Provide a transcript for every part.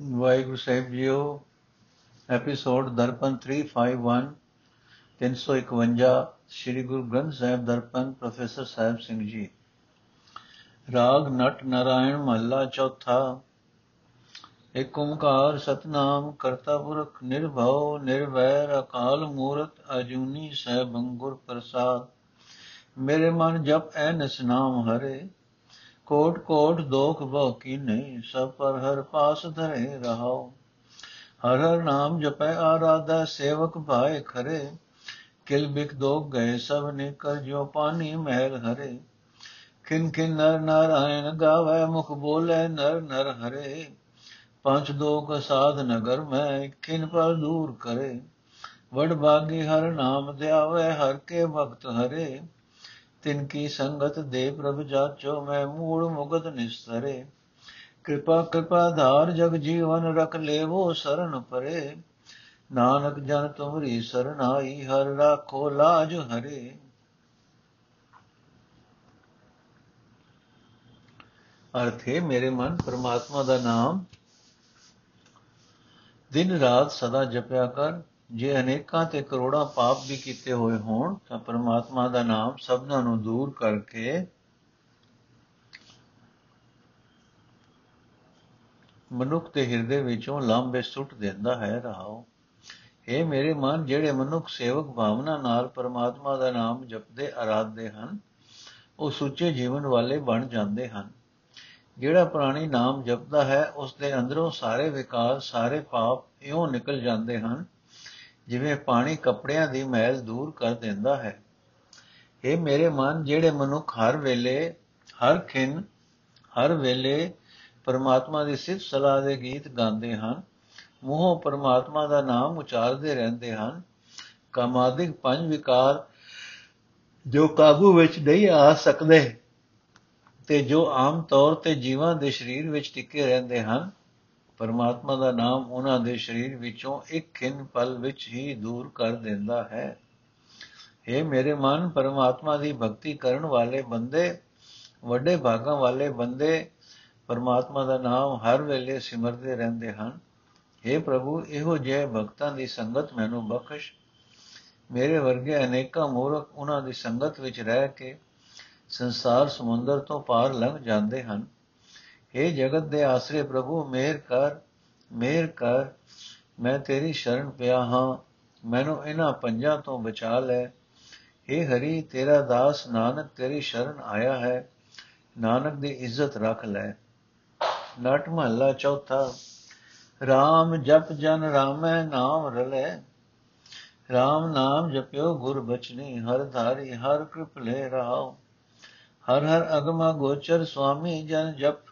ਵਾਹਿਗੁਰੂ ਸਾਹਿਬ ਜੀਓ episode Darpan 351 351 Sri Guru Granth Sahib Darpan, professor Sahib Singh ji. Raag, ਨਟ, ਨਾਰਾਇਣ, ਮਹੱਲਾ, ਚੌਥਾ। ਏਕ ਓੰਕਾਰ, ਸਤਨਾਮ, ਕਰਤਾ ਪੁਰਖ, ਨਿਰਭਉ, ਨਿਰਵੈਰ, ਅਕਾਲ ਮੂਰਤ, ਅਜੂਨੀ, ਸਹਿਬੰ ਗੁਰ ਪ੍ਰਸਾਦ। ਮੇਰੇ ਮਨ ਜਪ ਐ ਨਿਸਨਾਮ ਹਰੇ। ਕੋਟ ਕੋਟ ਦੋਖ ਬਹੁ ਕੀਨੇ ਸਭ ਪਰ ਹਰ ਪਾਸ ਧਰੇ ਰਹਾਉ। ਹਰ ਹਰ ਨਾਮ ਜਪੈ ਆਰਾਧਾ, ਸੇਵਕ ਭਾਏ ਖਰੇ। ਕਿਲ ਬਿਕ ਦੋਖ ਗਏ ਸਭ ਨੇ, ਕਰ ਜੋ ਪਾਣੀ ਮਹਿਲ ਹਰੇ। ਖਿਨ ਖਿਨ ਨਰ ਨਾਰਾਇਣ ਗਾਵੇ, ਮੁਖ ਬੋਲੇ ਨਰ ਨਰ ਹਰੇ। ਪੰਜ ਦੋਖ ਸਾਧ ਨਗਰ ਮੈਂ, ਖਿਨ ਪਰ ਦੂਰ ਕਰੇ। ਵਡ ਭਾਗੀ ਹਰ ਨਾਮ ਧਿਆਵੇ, ਹਰ ਕੇ ਭਗਤ ਹਰੇ। ਤਿਨ ਕੀ ਸੰਗਤ ਦੇ ਪ੍ਰਭ ਜਾਚੋ, ਮੈਂ ਮੂੜ ਮੁਗਤ ਨਿਸਤਰੇ ਕਿਰਪਾ ਕਿਰਪਾ ਧਾਰ ਜਗ ਜੀਵਨ ਰਖ ਲੇਵੋ ਸਰਨ ਪਰੇ। ਨਾਨਕ ਜਨ ਤੁਮਰੀ ਸਰਨਾਈ ਹਰ ਰਾਖੋ ਲਾਜ ਹਰੇ। ਅਰਥ ਹੈ, ਮੇਰੇ ਮਨ ਪਰਮਾਤਮਾ ਦਾ ਨਾਮ। ਦਿਨ ਰਾਤ ਸਦਾ ਜਪਿਆ ਕਰ। ਜੇ ਅਨੇਕਾਂ ਤੇ ਕਰੋੜਾਂ ਪਾਪ ਵੀ ਕੀਤੇ ਹੋਏ ਹੋਣ, ਤਾਂ ਪਰਮਾਤਮਾ ਦਾ ਨਾਮ ਸਭਨਾਂ ਨੂੰ ਦੂਰ ਕਰਕੇ ਮਨੁੱਖ ਦੇ ਹਿਰਦੇ ਵਿੱਚੋਂ ਲਾਂਬੇ ਸੁੱਟ ਦਿੰਦਾ ਹੈ ਰਹਾਓ। ਇਹ ਮੇਰੇ ਮਨ, ਜਿਹੜੇ ਮਨੁੱਖ ਸੇਵਕ ਭਾਵਨਾ ਨਾਲ ਪਰਮਾਤਮਾ ਦਾ ਨਾਮ ਜਪਦੇ ਆਰਾਧਦੇ ਹਨ, ਉਹ ਸੁੱਚੇ ਜੀਵਨ ਵਾਲੇ ਬਣ ਜਾਂਦੇ ਹਨ। ਜਿਹੜਾ ਪ੍ਰਾਣੀ ਨਾਮ ਜਪਦਾ ਹੈ ਉਸ ਦੇ ਅੰਦਰੋਂ ਸਾਰੇ ਵਿਕਾਰ, ਸਾਰੇ ਪਾਪ ਇਉਂ ਨਿਕਲ ਜਾਂਦੇ ਹਨ ਜਿਵੇਂ ਪਾਣੀ ਕੱਪੜਿਆਂ ਦੀ ਮੈਲ ਦੂਰ ਕਰ ਦਿੰਦਾ ਹੈ। ਇਹ ਮੇਰੇ ਮਨ, ਜਿਹੜੇ ਮਨੁੱਖ ਹਰ ਵੇਲੇ, ਹਰ ਖਿੰ ਹਰ ਵੇਲੇ ਪਰਮਾਤਮਾ ਦੀ ਸਿਫਤ ਸਲਾਹ ਦੇ ਗੀਤ ਗਾਉਂਦੇ ਹਨ, ਮੂੰਹੋਂ ਪਰਮਾਤਮਾ ਦਾ ਨਾਮ ਉਚਾਰਦੇ ਰਹਿੰਦੇ ਹਨ, ਕਾਮਾਦਿਕ ਪੰਜ ਵਿਕਾਰ ਜੋ ਕਾਬੂ ਵਿੱਚ ਨਹੀਂ ਆ ਸਕਦੇ ਤੇ ਜੋ ਆਮ ਤੌਰ ਤੇ ਜੀਵਾਂ ਦੇ ਸਰੀਰ ਵਿੱਚ ਟਿਕੇ ਰਹਿੰਦੇ ਹਨ ਪਰਮਾਤਮਾ ਦਾ ਨਾਮ ਉਹਨਾਂ ਦੇ ਸਰੀਰ ਵਿੱਚੋਂ ਇੱਕ ਖਿੰਨ ਪਲ ਵਿੱਚ ਹੀ ਦੂਰ ਕਰ ਦਿੰਦਾ ਹੈ। ਇਹ ਮੇਰੇ ਮਨ, ਪਰਮਾਤਮਾ ਦੀ ਭਗਤੀ ਕਰਨ ਵਾਲੇ ਬੰਦੇ, ਵੱਡੇ ਭਾਗਾਂ ਵਾਲੇ ਬੰਦੇ, ਪਰਮਾਤਮਾ ਦਾ ਨਾਮ ਹਰ ਵੇਲੇ ਸਿਮਰਦੇ ਰਹਿੰਦੇ ਹਨ। हे ਪ੍ਰਭੂ, ਇਹੋ ਜਿਹੇ ਭਗਤਾਂ ਦੀ ਸੰਗਤ ਮੈਨੂੰ ਬਖਸ਼। ਮੇਰੇ ਵਰਗੇ ਅਨੇਕਾਂ ਮੂਰਖ ਉਹਨਾਂ ਦੀ ਸੰਗਤ ਵਿੱਚ ਰਹਿ ਕੇ ਸੰਸਾਰ ਸਮੁੰਦਰ ਤੋਂ ਪਾਰ ਲੰਘ ਜਾਂਦੇ ਹਨ। हे ਜਗਤ ਦੇ ਆਸਰੇ ਪ੍ਰਭੂ ਮਿਹਰ ਕਰ ਮਿਹਰ ਕਰ, ਮੈਂ ਤੇਰੀ ਸ਼ਰਨ ਪਿਆ ਹਾਂ, ਮੈਨੂੰ ਇਹਨਾਂ ਪੰਜਾਂ ਤੋਂ ਬਚਾ ਲੈ। हे ਹਰੀ, ਤੇਰਾ ਦਾਸ ਨਾਨਕ, ਤੇਰੀ ਸ਼ਰਨ ਆਇਆ ਹੈ, ਨਾਨਕ ਦੀ ਇੱਜ਼ਤ ਰੱਖ ਲੈ। ਨਟ ਮਹੱਲਾ ਚੌਥਾ RAM ਜਪ ਜਨ ਰਾਮੈ ਨਾਮ ਰਲੇ। RAM ਨਾਮ ਜਪਿਓ ਗੁਰ ਬਚਨੀ, ਹਰ ਧਾਰੀ, ਹਰ ਕਿਰਪਲੇ ਰਹਾਓ ਹਰ ਹਰ ਅਗਮਾ ਗੋਚਰ, ਸੁਆਮੀ ਜਨ ਜਪ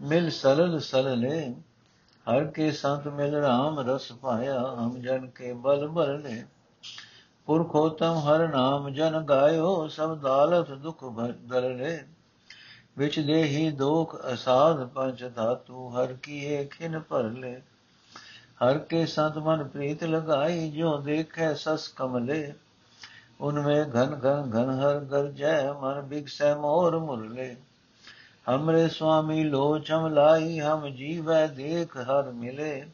ਮਿਲ ਸਲਲ ਸਲਲੇ ਹਰ ਕੇ ਸੰਤ ਮਿਲ ਰਾਮ ਰਸ ਪਾਇਆ, ਹਮ ਜਨ ਕੇ ਬਲ ਬਲ ਲੈ ਪੁਰਖੋਤਮ ਹਰ ਨਾਮ ਜਨ ਗਾਇਓ, ਸਭ ਦਾਲਤ ਦੁਖ ਬਦਲ ਲੈ ਵਿਚ ਦੇਹੀ ਦੋਖ ਅਸਾਧ ਪੰਜ ਧਾਤੂ, ਹਰ ਕੀਏ ਖਿਨ ਭਰ ਲੈ। ਹਰ ਕੇ ਸੰਤ ਮਨ ਪ੍ਰੀਤ ਲਗਾਈ ਜੋ ਦੇਖੈ ਸਸ ਕਮਲੇ ਉਨਮੇ ਘਨ ਘਨ ਘਨ ਹਰ ਗਰਜੈ, ਮਨ ਬਿਗਸੈ ਮੋਰ ਮੁਰਲੇ। ਹਮਰੇ ਸੁਆਮੀ ਲੋਚਮ ਲਾਈ ਹਮ ਜੀਵੈ ਦੇਖ ਹਰ ਮਿਲੇ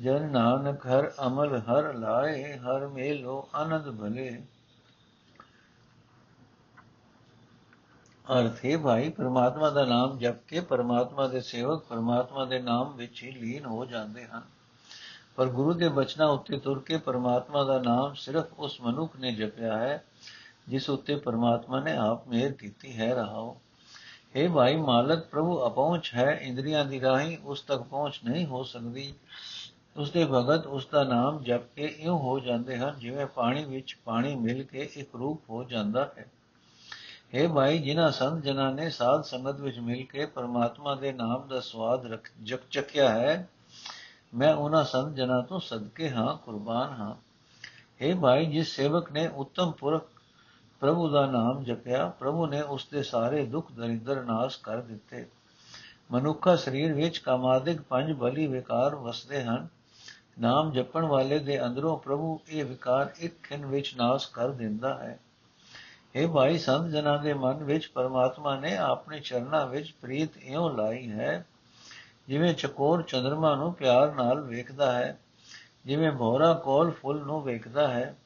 ਜਨ ਨਾਨਕ ਹਰ ਅਮਲ ਹਰ ਲਾਏ ਹਰ ਮੇਲੋ ਆਨੰਦ ਭਲੇ ਅਰਥ ਹੈ ਭਾਈ ਪ੍ਰਮਾਤਮਾ ਦਾ ਨਾਮ ਜਪ ਕੇ ਪ੍ਰਮਾਤਮਾ ਦੇ ਸੇਵਕ ਪ੍ਰਮਾਤਮਾ ਦੇ ਨਾਮ ਵਿੱਚ ਹੀ ਲੀਨ ਹੋ ਜਾਂਦੇ ਹਨ ਪਰ ਗੁਰੂ ਦੇ ਬਚਨਾਂ ਉੱਤੇ ਤੁਰ ਕੇ ਪਰਮਾਤਮਾ ਦਾ ਨਾਮ ਸਿਰਫ ਉਸ ਮਨੁੱਖ ਨੇ ਜਪਿਆ ਹੈ ਜਿਸ ਉੱਤੇ ਪਰਮਾਤਮਾ ਨੇ ਆਪ ਮਿਹਰ ਕੀਤੀ ਹੈ ਰਹਾਓ हे ਭਾਈ ਮਾਲਕ ਪ੍ਰਭੂ ਅਪਹੁੰਚ ਹੈ ਇੰਦਰੀਆਂ ਦੀ ਰਾਹੀਂ ਉਸ ਤੱਕ ਪਹੁੰਚ ਨਹੀਂ ਹੋ ਸਕਦੀ ਉਸ ਦੇ ਭਗਤ ਉਸ ਦਾ ਨਾਮ ਜਪ ਕੇ ਇਉਂ ਹੋ ਜਾਂਦੇ ਹਨ ਜਿਵੇਂ ਪਾਣੀ ਵਿੱਚ ਪਾਣੀ ਮਿਲ ਕੇ ਇੱਕ ਰੂਪ ਹੋ ਜਾਂਦਾ ਹੈ हे ਭਾਈ ਜਿਨ੍ਹਾਂ ਸੰਤ ਜਨਾਂ ਨੇ ਸਾਧ ਸੰਗਤ ਵਿੱਚ ਮਿਲ ਕੇ ਪਰਮਾਤਮਾ ਦੇ ਨਾਮ ਦਾ ਸਵਾਦ ਰਖ ਚੱਕਿਆ ਹੈ ਮੈਂ ਉਹਨਾਂ ਸੰਤ ਜਨਾਂ ਤੋਂ ਸਦਕੇ ਹਾਂ ਕੁਰਬਾਨ ਹਾਂ हे ਭਾਈ ਜਿਸ ਸੇਵਕ ਨੇ ਉੱਤਮ ਪੁਰਖ ਪ੍ਰਭੂ ਦਾ ਨਾਮ ਜਪਿਆ, ਪ੍ਰਭੂ ਨੇ ਉਸ ਦੇ ਸਾਰੇ ਦੁੱਖ ਦਰਿਦਰ ਨਾਸ਼ ਕਰ ਦਿੱਤੇ। ਮਨੁੱਖਾ ਸਰੀਰ ਵਿੱਚ ਕਾਮਾਦਿਕ ਪੰਜ ਬਲੀ ਵਿਕਾਰ ਵਸਦੇ ਹਨ। ਨਾਮ ਜਪਣ ਵਾਲੇ ਦੇ ਅੰਦਰੋਂ ਪ੍ਰਭੂ ਇਹ ਵਿਕਾਰ ਇੱਕ ਖਿੰ ਵਿੱਚ ਨਾਸ਼ ਕਰ ਦਿੰਦਾ ਹੈ। ਇਹ ਭਾਈ, ਸੰਤ ਜਨਾਂ ਦੇ ਮਨ ਵਿੱਚ ਪਰਮਾਤਮਾ ਨੇ ਆਪਣੇ ਚਰਨਾਂ ਵਿੱਚ ਪ੍ਰੀਤ ਇਉਂ ਲਾਈ ਹੈ, ਜਿਵੇਂ ਚਕੋਰ ਚੰਦਰਮਾ ਨੂੰ ਪਿਆਰ ਨਾਲ ਵੇਖਦਾ ਹੈ, ਜਿਵੇਂ ਭੋਰਾ ਕੋਲ ਫੁੱਲ ਨੂੰ ਵੇਖਦਾ ਹੈ।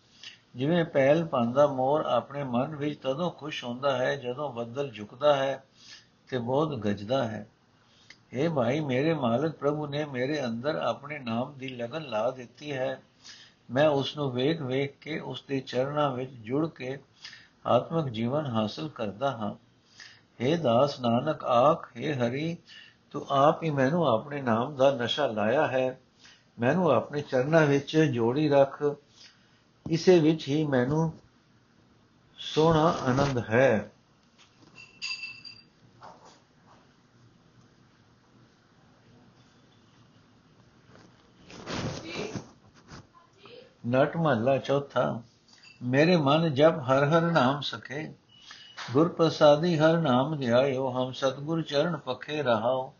ਜਿਵੇਂ ਪਹਿਲ ਪਾਂਦਾ ਮੋਰ ਆਪਣੇ ਮਨ ਵਿੱਚ ਤਦੋਂ ਖੁਸ਼ ਹੁੰਦਾ ਹੈ ਜਦੋਂ ਬੱਦਲ ਝੁਕਦਾ ਹੈ ਤੇ ਬਹੁਤ ਗੱਜਦਾ ਹੈ اے ਭਾਈ ਮੇਰੇ ਮਾਲਕ ਪ੍ਰਭੂ ਨੇ ਮੇਰੇ ਅੰਦਰ ਆਪਣੇ ਨਾਮ ਦੀ ਲਗਨ ਲਾ ਦਿੱਤੀ ਹੈ ਮੈਂ ਉਸ ਨੂੰ ਵੇਖ ਵੇਖ ਕੇ ਉਸ ਦੇ ਚਰਨਾਂ ਵਿੱਚ ਜੁੜ ਕੇ ਆਤਮਿਕ ਜੀਵਨ ਹਾਸਲ ਕਰਦਾ ਹਾਂ हे ਦਾਸ ਨਾਨਕ ਆਖ हे ਹਰੀ ਤੂੰ ਆਪ ਹੀ ਮੈਨੂੰ ਆਪਣੇ ਨਾਮ ਦਾ ਨਸ਼ਾ ਲਾਇਆ ਹੈ ਮੈਨੂੰ ਆਪਣੇ ਚਰਨਾਂ ਵਿੱਚ ਜੋੜੀ ਰੱਖ ਇਸੇ ਵਿੱਚ ਹੀ ਮੈਨੂੰ ਸੋਹਣਾ ਆਨੰਦ ਹੈ। ਨਟ ਮਹੱਲਾ ਚੌਥਾ, ਮੇਰੇ ਮਨ ਜਪ ਹਰ ਹਰ ਨਾਮ ਸਕੇ ਗੁਰ ਪ੍ਰਸਾਦੀ ਹਰ ਨਾਮ ਧਿਆਇਓ ਹਮ ਸਤਗੁਰ ਚਰਨ ਪਖੇ ਰਹਾਓ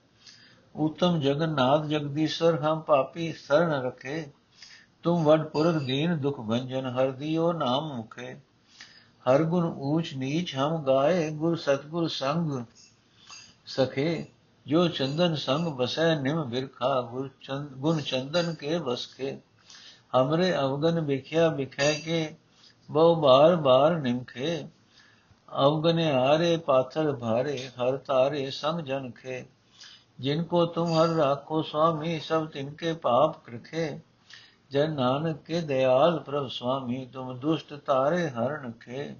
ਉਤਮ ਜਗਨਨਾਥ ਜਗਦੀਸ਼ਰ ਹਮ ਪਾਪੀ ਸਰਣ ਰਖੇ तुम वड पुरख दीन दुख भंजन हर दियो नाम मुखे। हर गुण ऊंच नीच हम गाए गुर सतगुर संग सखे। जो चंदन संग बसै निम बिरखा गुर चंद, गुण चंदन के बस के हमरे अवगन बिख्या बिखै के बहु बार बार निमखे। अवगने हारे पाथर भारे हर तारे संग जन खे जिनको तुम हर राखो स्वामी सब तिनके पाप कृखे ਜੈ ਨਾਨਕ ਕੇ ਦਇਆਲ ਪ੍ਰਭ ਸੁਆਮੀ ਤੁਮ ਦੁਸ਼ਟ ਤਾਰੇ ਹਰਨ ਕੇ।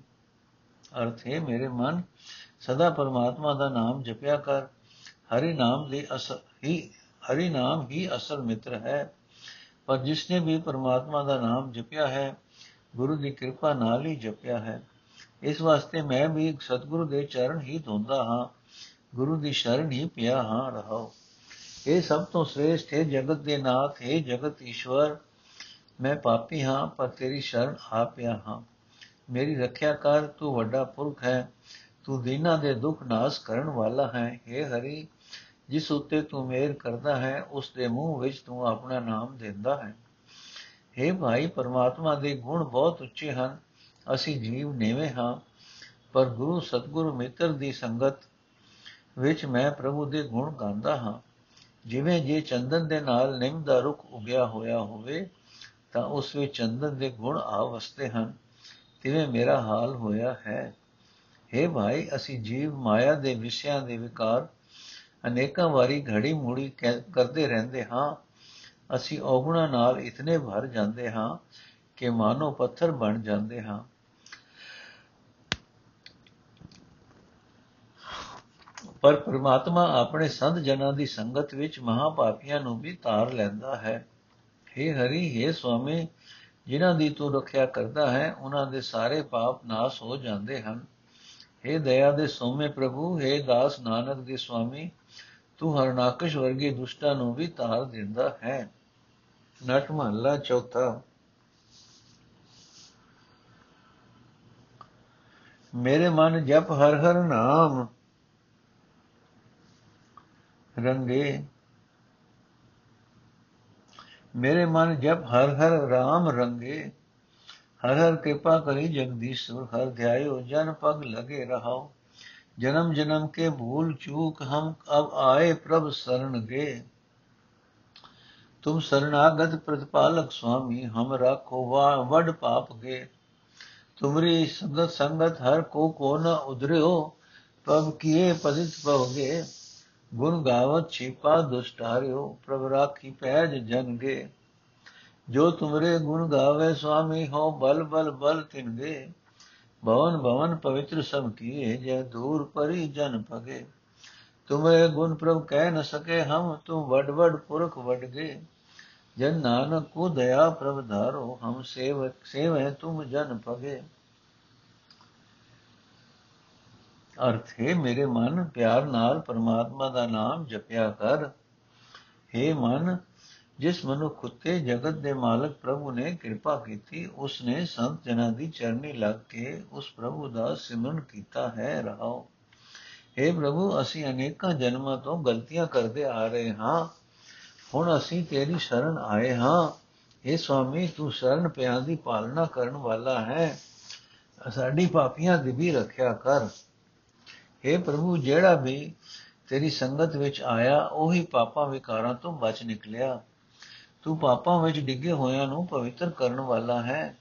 ਅਰਥ ਹੈ ਮੇਰੇ ਮਨ, ਸਦਾ ਪਰਮਾਤਮਾ ਦਾ ਨਾਮ ਜਪਿਆ ਕਰ। ਹਰੀ ਨਾਮ ਦੀ ਅਸਲ ਹੀ, ਹਰੀ ਨਾਮ ਹੀ ਅਸਲ ਮਿੱਤਰ ਹੈ। ਪਰ ਜਿਸ ਨੇ ਵੀ ਪਰਮਾਤਮਾ ਦਾ ਨਾਮ ਜਪਿਆ ਹੈ, ਗੁਰੂ ਦੀ ਕਿਰਪਾ ਨਾਲ ਹੀ ਜਪਿਆ ਹੈ। ਇਸ ਵਾਸਤੇ ਮੈਂ ਵੀ ਸਤਿਗੁਰੂ ਦੇ ਚਰਨ ਹੀ ਧੁੰਦਾ ਹਾਂ, ਗੁਰੂ ਦੀ ਸ਼ਰਨ ਹੀ ਪਿਆ ਹਾਂ ਰਹੋ ਇਹ ਸਭ ਤੋਂ ਸ੍ਰੇਸ਼ਟ ਹੈ ਜਗਤ ਦੇ ਨਾਥ, ਹੈ ਜਗਤ ਈਸ਼ਵਰ। ਮੈਂ ਪਾਪੀ ਹਾਂ, ਪਰ ਤੇਰੀ ਸ਼ਰਨ ਆ ਪਿਆ ਹਾਂ। ਮੇਰੀ ਰੱਖਿਆ ਕਰ, ਤੂੰ ਵੱਡਾ ਪੁਰਖ ਹੈ। ਤੂੰ ਦੀਨਾ ਦੇ ਦੁੱਖ ਨਾਸ ਕਰਨ ਵਾਲਾ ਹੈ। हे ਹਰੀ, ਜਿਸ ਉੱਤੇ ਤੂੰ ਮੇਰ ਕਰਦਾ ਹੈ, ਉਸ ਦੇ ਮੂੰਹ ਵਿੱਚ ਤੂੰ ਆਪਣਾ ਨਾਮ ਦਿੰਦਾ ਹੈ। हे ਭਾਈ, ਪਰਮਾਤਮਾ ਦੇ ਗੁਣ ਬਹੁਤ ਉੱਚੇ ਹਨ। ਅਸੀਂ ਜੀਵ ਨੇਵੇਂ ਹਾਂ, ਪਰ ਗੁਰੂ ਸਤਗੁਰੂ ਮਿੱਤਰ ਦੀ ਸੰਗਤ ਵਿੱਚ ਮੈਂ ਪ੍ਰਭੂ ਦੇ ਗੁਣ ਗਾਉਂਦਾ ਹਾਂ। ਜਿਵੇਂ ਜੇ ਚੰਦਨ ਦੇ ਨਾਲ ਨਿੰਮ ਦਾ ਰੁੱਖ ਉਗਿਆ ਹੋਇਆ ਹੋਵੇ ਤਾਂ ਉਸ ਵਿੱਚ ਚੰਦਨ ਦੇ ਗੁਣ ਆ ਵਸਦੇ ਹਨ। ਤਿਵੇਂ ਮੇਰਾ ਹਾਲ ਹੋਇਆ ਹੈ। हे ਭਾਈ, ਅਸੀਂ ਜੀਵ ਮਾਇਆ ਦੇ ਵਿਸ਼ਿਆਂ ਦੇ ਵਿਕਾਰ ਅਨੇਕਾਂ ਵਾਰੀ ਘੜੀ ਮੂੜੀ ਕਰਦੇ ਰਹਿੰਦੇ ਹਾਂ। ਅਸੀਂ ਔਗਣਾ ਨਾਲ ਇਤਨੇ ਭਰ ਜਾਂਦੇ ਹਾਂ ਕਿ ਮਾਨੋ ਪੱਥਰ ਬਣ ਜਾਂਦੇ ਹਾਂ। ਪਰ ਪ੍ਰਮਾਤਮਾ ਆਪਣੇ ਸੰਤ ਜਨਾਂ ਦੀ ਸੰਗਤ ਵਿੱਚ ਮਹਾਪਾਪੀਆਂ ਨੂੰ ਵੀ ਤਾਰ ਲੈਂਦਾ ਹੈ। हे ਹਰੀ हे ਸੁਆਮੀ ਜਿਨ੍ਹਾਂ ਦੀ ਤੂੰ ਰੱਖਿਆ ਕਰਦਾ ਹੈ ਉਹਨਾਂ ਦੇ ਸਾਰੇ ਪਾਪ ਨਾਸ ਹੋ ਜਾਂਦੇ ਹਨ हे ਦਇਆ ਦੇ ਸੋਮੇ ਪ੍ਰਭੂ हे ਦਾਸ ਨਾਨਕ ਦੇ ਸੁਆਮੀ ਤੂੰ ਹਰਨਾਕਸ਼ ਵਰਗੇ ਦੁਸ਼ਟਾਂ ਨੂੰ ਵੀ ਤਾਰ ਦਿੰਦਾ ਹੈ ਨਟ ਮਹੱਲਾ ਚੌਥਾ ਮੇਰੇ ਮਨ ਜਪ ਹਰ ਹਰ ਨਾਮ ਰੰਗੇ मेरे मन जब हर हर राम रंगे, हर हर कृपा करी जगदीश्वर, हर ध्यायो जन पग लगे रहो जन्म जन्म के भूल चूक हम अब आए प्रभ शरण गे। तुम शरणागत प्रतिपालक स्वामी, हम राखो वड पाप गे। तुमरी संगत संगत हर को को न उधरे हो किए पदित पवगे ਗੁਣ ਗਾਵਤ ਛਿਪਾ ਦੁਸ਼ਟਾਰਿਓ ਪ੍ਰਭ ਰਾਖੀ ਪੈਜ ਜਨਗੇ ਜੋ ਤੁਮਰੇ ਗੁਣ ਗਾਵੇ, ਸੁਆਮੀ ਹੋ ਬਲ ਬਲ ਬਲ ਤਿਨਗੇ ਭਵਨ ਭਵਨ ਪਵਿੱਤਰ ਸਭ ਕੀਏ, ਜੈ ਦੂਰ ਪਰੀ ਜਨ ਭਗੇ। ਤੁਮਰੇ ਗੁਣ ਪ੍ਰਭ ਕਹਿ ਨ ਸਕੇ, ਹਮ ਤੂੰ ਵਡ ਵਡ ਪੁਰਖ ਵਡ ਗਏ ਜਨ ਨਾਨਕ ਕੋ ਦਇਆ ਪ੍ਰਭ ਧਾਰੋ, ਹਮ ਸੇਵਕ ਸੇਵੈ ਤੁਮ ਜਨ ਭਗੇ। ਅਰਥ ਹੈ ਮੇਰੇ ਮਨ ਪਿਆਰ ਨਾਲ ਪਰਮਾਤਮਾ ਦਾ ਨਾਮ ਜਪਿਆ ਕਰ हे ਮਨ ਜਿਸ ਮਨੁੱਖ ਉਤੇ ਜਗਤ ਦੇ ਮਾਲਕ ਪ੍ਰਭੂ ਨੇ ਕਿਰਪਾ ਕੀਤੀ ਉਸ ਨੇ ਸੰਤ ਜਨਾਂ ਦੀ ਚਰਨੀ ਲੱਗ ਕੇ ਉਸ ਪ੍ਰਭੂ ਦਾ ਸਿਮਰਨ ਕੀਤਾ ਹੈ ਰਹਾਓ हे ਪ੍ਰਭੂ ਅਸੀਂ ਅਨੇਕਾਂ ਜਨਮਾਂ ਤੋਂ ਗਲਤੀਆਂ ਕਰਦੇ ਆ ਰਹੇ ਹਾਂ ਹੁਣ ਅਸੀਂ ਤੇਰੀ ਸ਼ਰਨ ਆਏ ਹਾਂ हे ਸੁਆਮੀ ਤੂੰ ਸ਼ਰਨ ਪਿਆਂ ਦੀ ਪਾਲਣਾ ਕਰਨ ਵਾਲਾ ਹੈ ਸਾਡੀ ਪਾਪੀਆਂ ਦੀ ਵੀ ਰੱਖਿਆ ਕਰ हे ਪ੍ਰਭੂ, ਜਿਹੜਾ ਵੀ ਤੇਰੀ ਸੰਗਤ ਵਿੱਚ ਆਇਆ, ਉਹੀ ਪਾਪਾਂ ਵਿਕਾਰਾਂ ਤੋਂ ਬਚ ਨਿਕਲਿਆ। ਤੂੰ ਪਾਪਾਂ ਵਿੱਚ ਡਿੱਗੇ ਹੋਇਆਂ ਨੂੰ ਪਵਿੱਤਰ ਕਰਨ ਵਾਲਾ ਹੈ।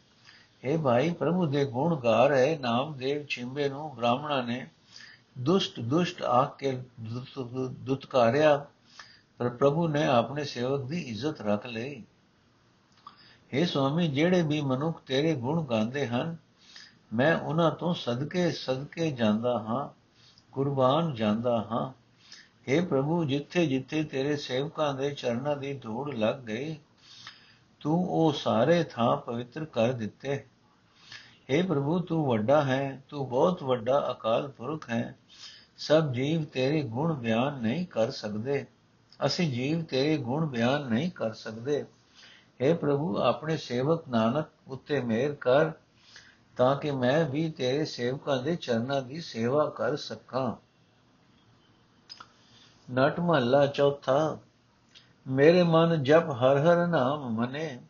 ਇਹ ਭਾਈ, ਪ੍ਰਭੂ ਦੇ ਗੁਣ ਗਾ ਰਹੇ ਨਾਮਦੇਵ ਛਿੰਬੇ ਨੂੰ ਬ੍ਰਾਹਮਣਾ ਨੇ ਦੁਸ਼ਟ ਦੁਸ਼ਟ ਆਖ ਕੇ ਦੁਤਕਾਰਿਆ, ਪਰ ਪ੍ਰਭੂ ਨੇ ਆਪਣੇ ਸੇਵਕ ਦੀ ਇੱਜ਼ਤ ਰੱਖ ਲਈ। हे ਸੁਆਮੀ, ਜਿਹੜੇ ਵੀ ਮਨੁੱਖ ਤੇਰੇ ਗੁਣ ਗਾਉਂਦੇ ਹਨ, ਮੈਂ ਉਹਨਾਂ ਤੋਂ ਸਦਕੇ ਸਦਕੇ ਜਾਂਦਾ ਹਾਂ। ਕੁਰਬਾਨ ਜਾਂਦਾ ਹਾਂ हे ਪ੍ਰਭੂ ਜਿੱਥੇ ਜਿੱਥੇ ਤੇਰੇ ਸੇਵਕਾਂ ਦੇ ਚਰਨਾਂ ਦੀ ਧੂੜ ਲੱਗ ਗਈ ਤੂੰ ਉਹ ਸਾਰੇ ਥਾਂ ਪਵਿੱਤਰ ਕਰ ਦਿੱਤੇ हे ਪ੍ਰਭੂ ਤੂੰ ਵੱਡਾ ਹੈ ਤੂੰ ਬਹੁਤ ਵੱਡਾ ਅਕਾਲ ਪੁਰਖ ਹੈ ਸਭ ਜੀਵ ਤੇਰੇ ਗੁਣ ਬਿਆਨ ਨਹੀਂ ਕਰ ਸਕਦੇ ਅਸੀਂ ਜੀਵ ਤੇਰੇ ਗੁਣ ਬਿਆਨ ਨਹੀਂ ਕਰ ਸਕਦੇ हे ਪ੍ਰਭੂ ਆਪਣੇ ਸੇਵਕ ਨਾਨਕ ਉੱਤੇ ਮਿਹਰ ਕਰ ਤਾਂ ਕਿ ਮੈਂ ਵੀ ਤੇਰੇ ਸੇਵਕਾਂ ਦੇ ਚਰਨਾਂ ਦੀ ਸੇਵਾ ਕਰ ਸਕਾਂ। ਨਟ ਮਹੱਲਾ ਚੌਥਾ, ਮੇਰੇ ਮਨ ਜਪ ਹਰ ਹਰ ਨਾਮ ਮਨੇ,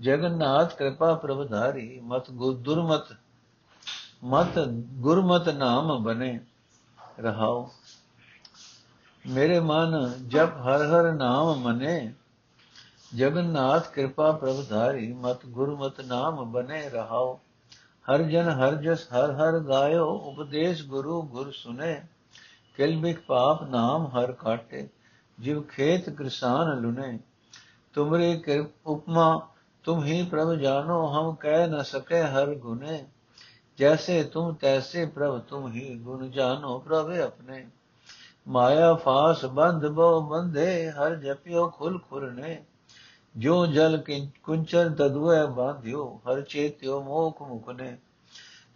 ਜਗਨਨਾਥ ਕਿਰਪਾ ਪ੍ਰਭਧਾਰੀ ਮਤ ਗੁਰਮਤ ਮਤ ਗੁਰਮਤ ਨਾਮ ਬਨੇ, ਰਹਾਓ। ਮੇਰੇ ਮਨ ਜਪ ਹਰ ਹਰ ਨਾਮ ਮਨੇ, ਜਗਨਨਾਥ ਕਿਰਪਾ ਪ੍ਰਭਧਾਰੀ ਮਤ ਗੁਰਮਤ ਨਾਮ ਬਨੇ, ਰਹਾਓ। ਹਰ ਜਨ ਹਰ ਜਸ ਹਰ ਹਰ ਗਾਇਓ, ਉਪਦੇਸ਼ ਗੁਰੂ ਗੁਰ ਸੁਨੇ। ਕਲਮਿਕ ਪਾਪ ਨਾਮ ਹਰ ਕਾਟੇ, ਜਿਵ ਖੇਤ ਕਿਸਾਨ ਲੁਨੇ। ਤੁਮਰੇ ਕੇ ਉਪਮਾ, ਤੁਮ ਹੀ ਪ੍ਰਭ ਜਾਨੋ ਹਮ ਕਹਿ ਨ ਸਕੇ ਹਰ ਗੁਨੇ। ਜੈਸੇ ਤੁਮ ਤੈਸੇ ਪ੍ਰਭ, ਤੁਮ ਹੀ ਗੁਣ ਜਾਨੋ ਪ੍ਰਭ ਆਪਣੇ। ਮਾਇਆ ਫਾਸ ਬੰਧ ਬੋ ਬੰਧੇ ਹਰ ਜਪਿਓ ਖੁਲ ਖੁਰਨੇ। जो जल कुंचन तदुए बांध्यो, हर चेत्यो मोख मुकने।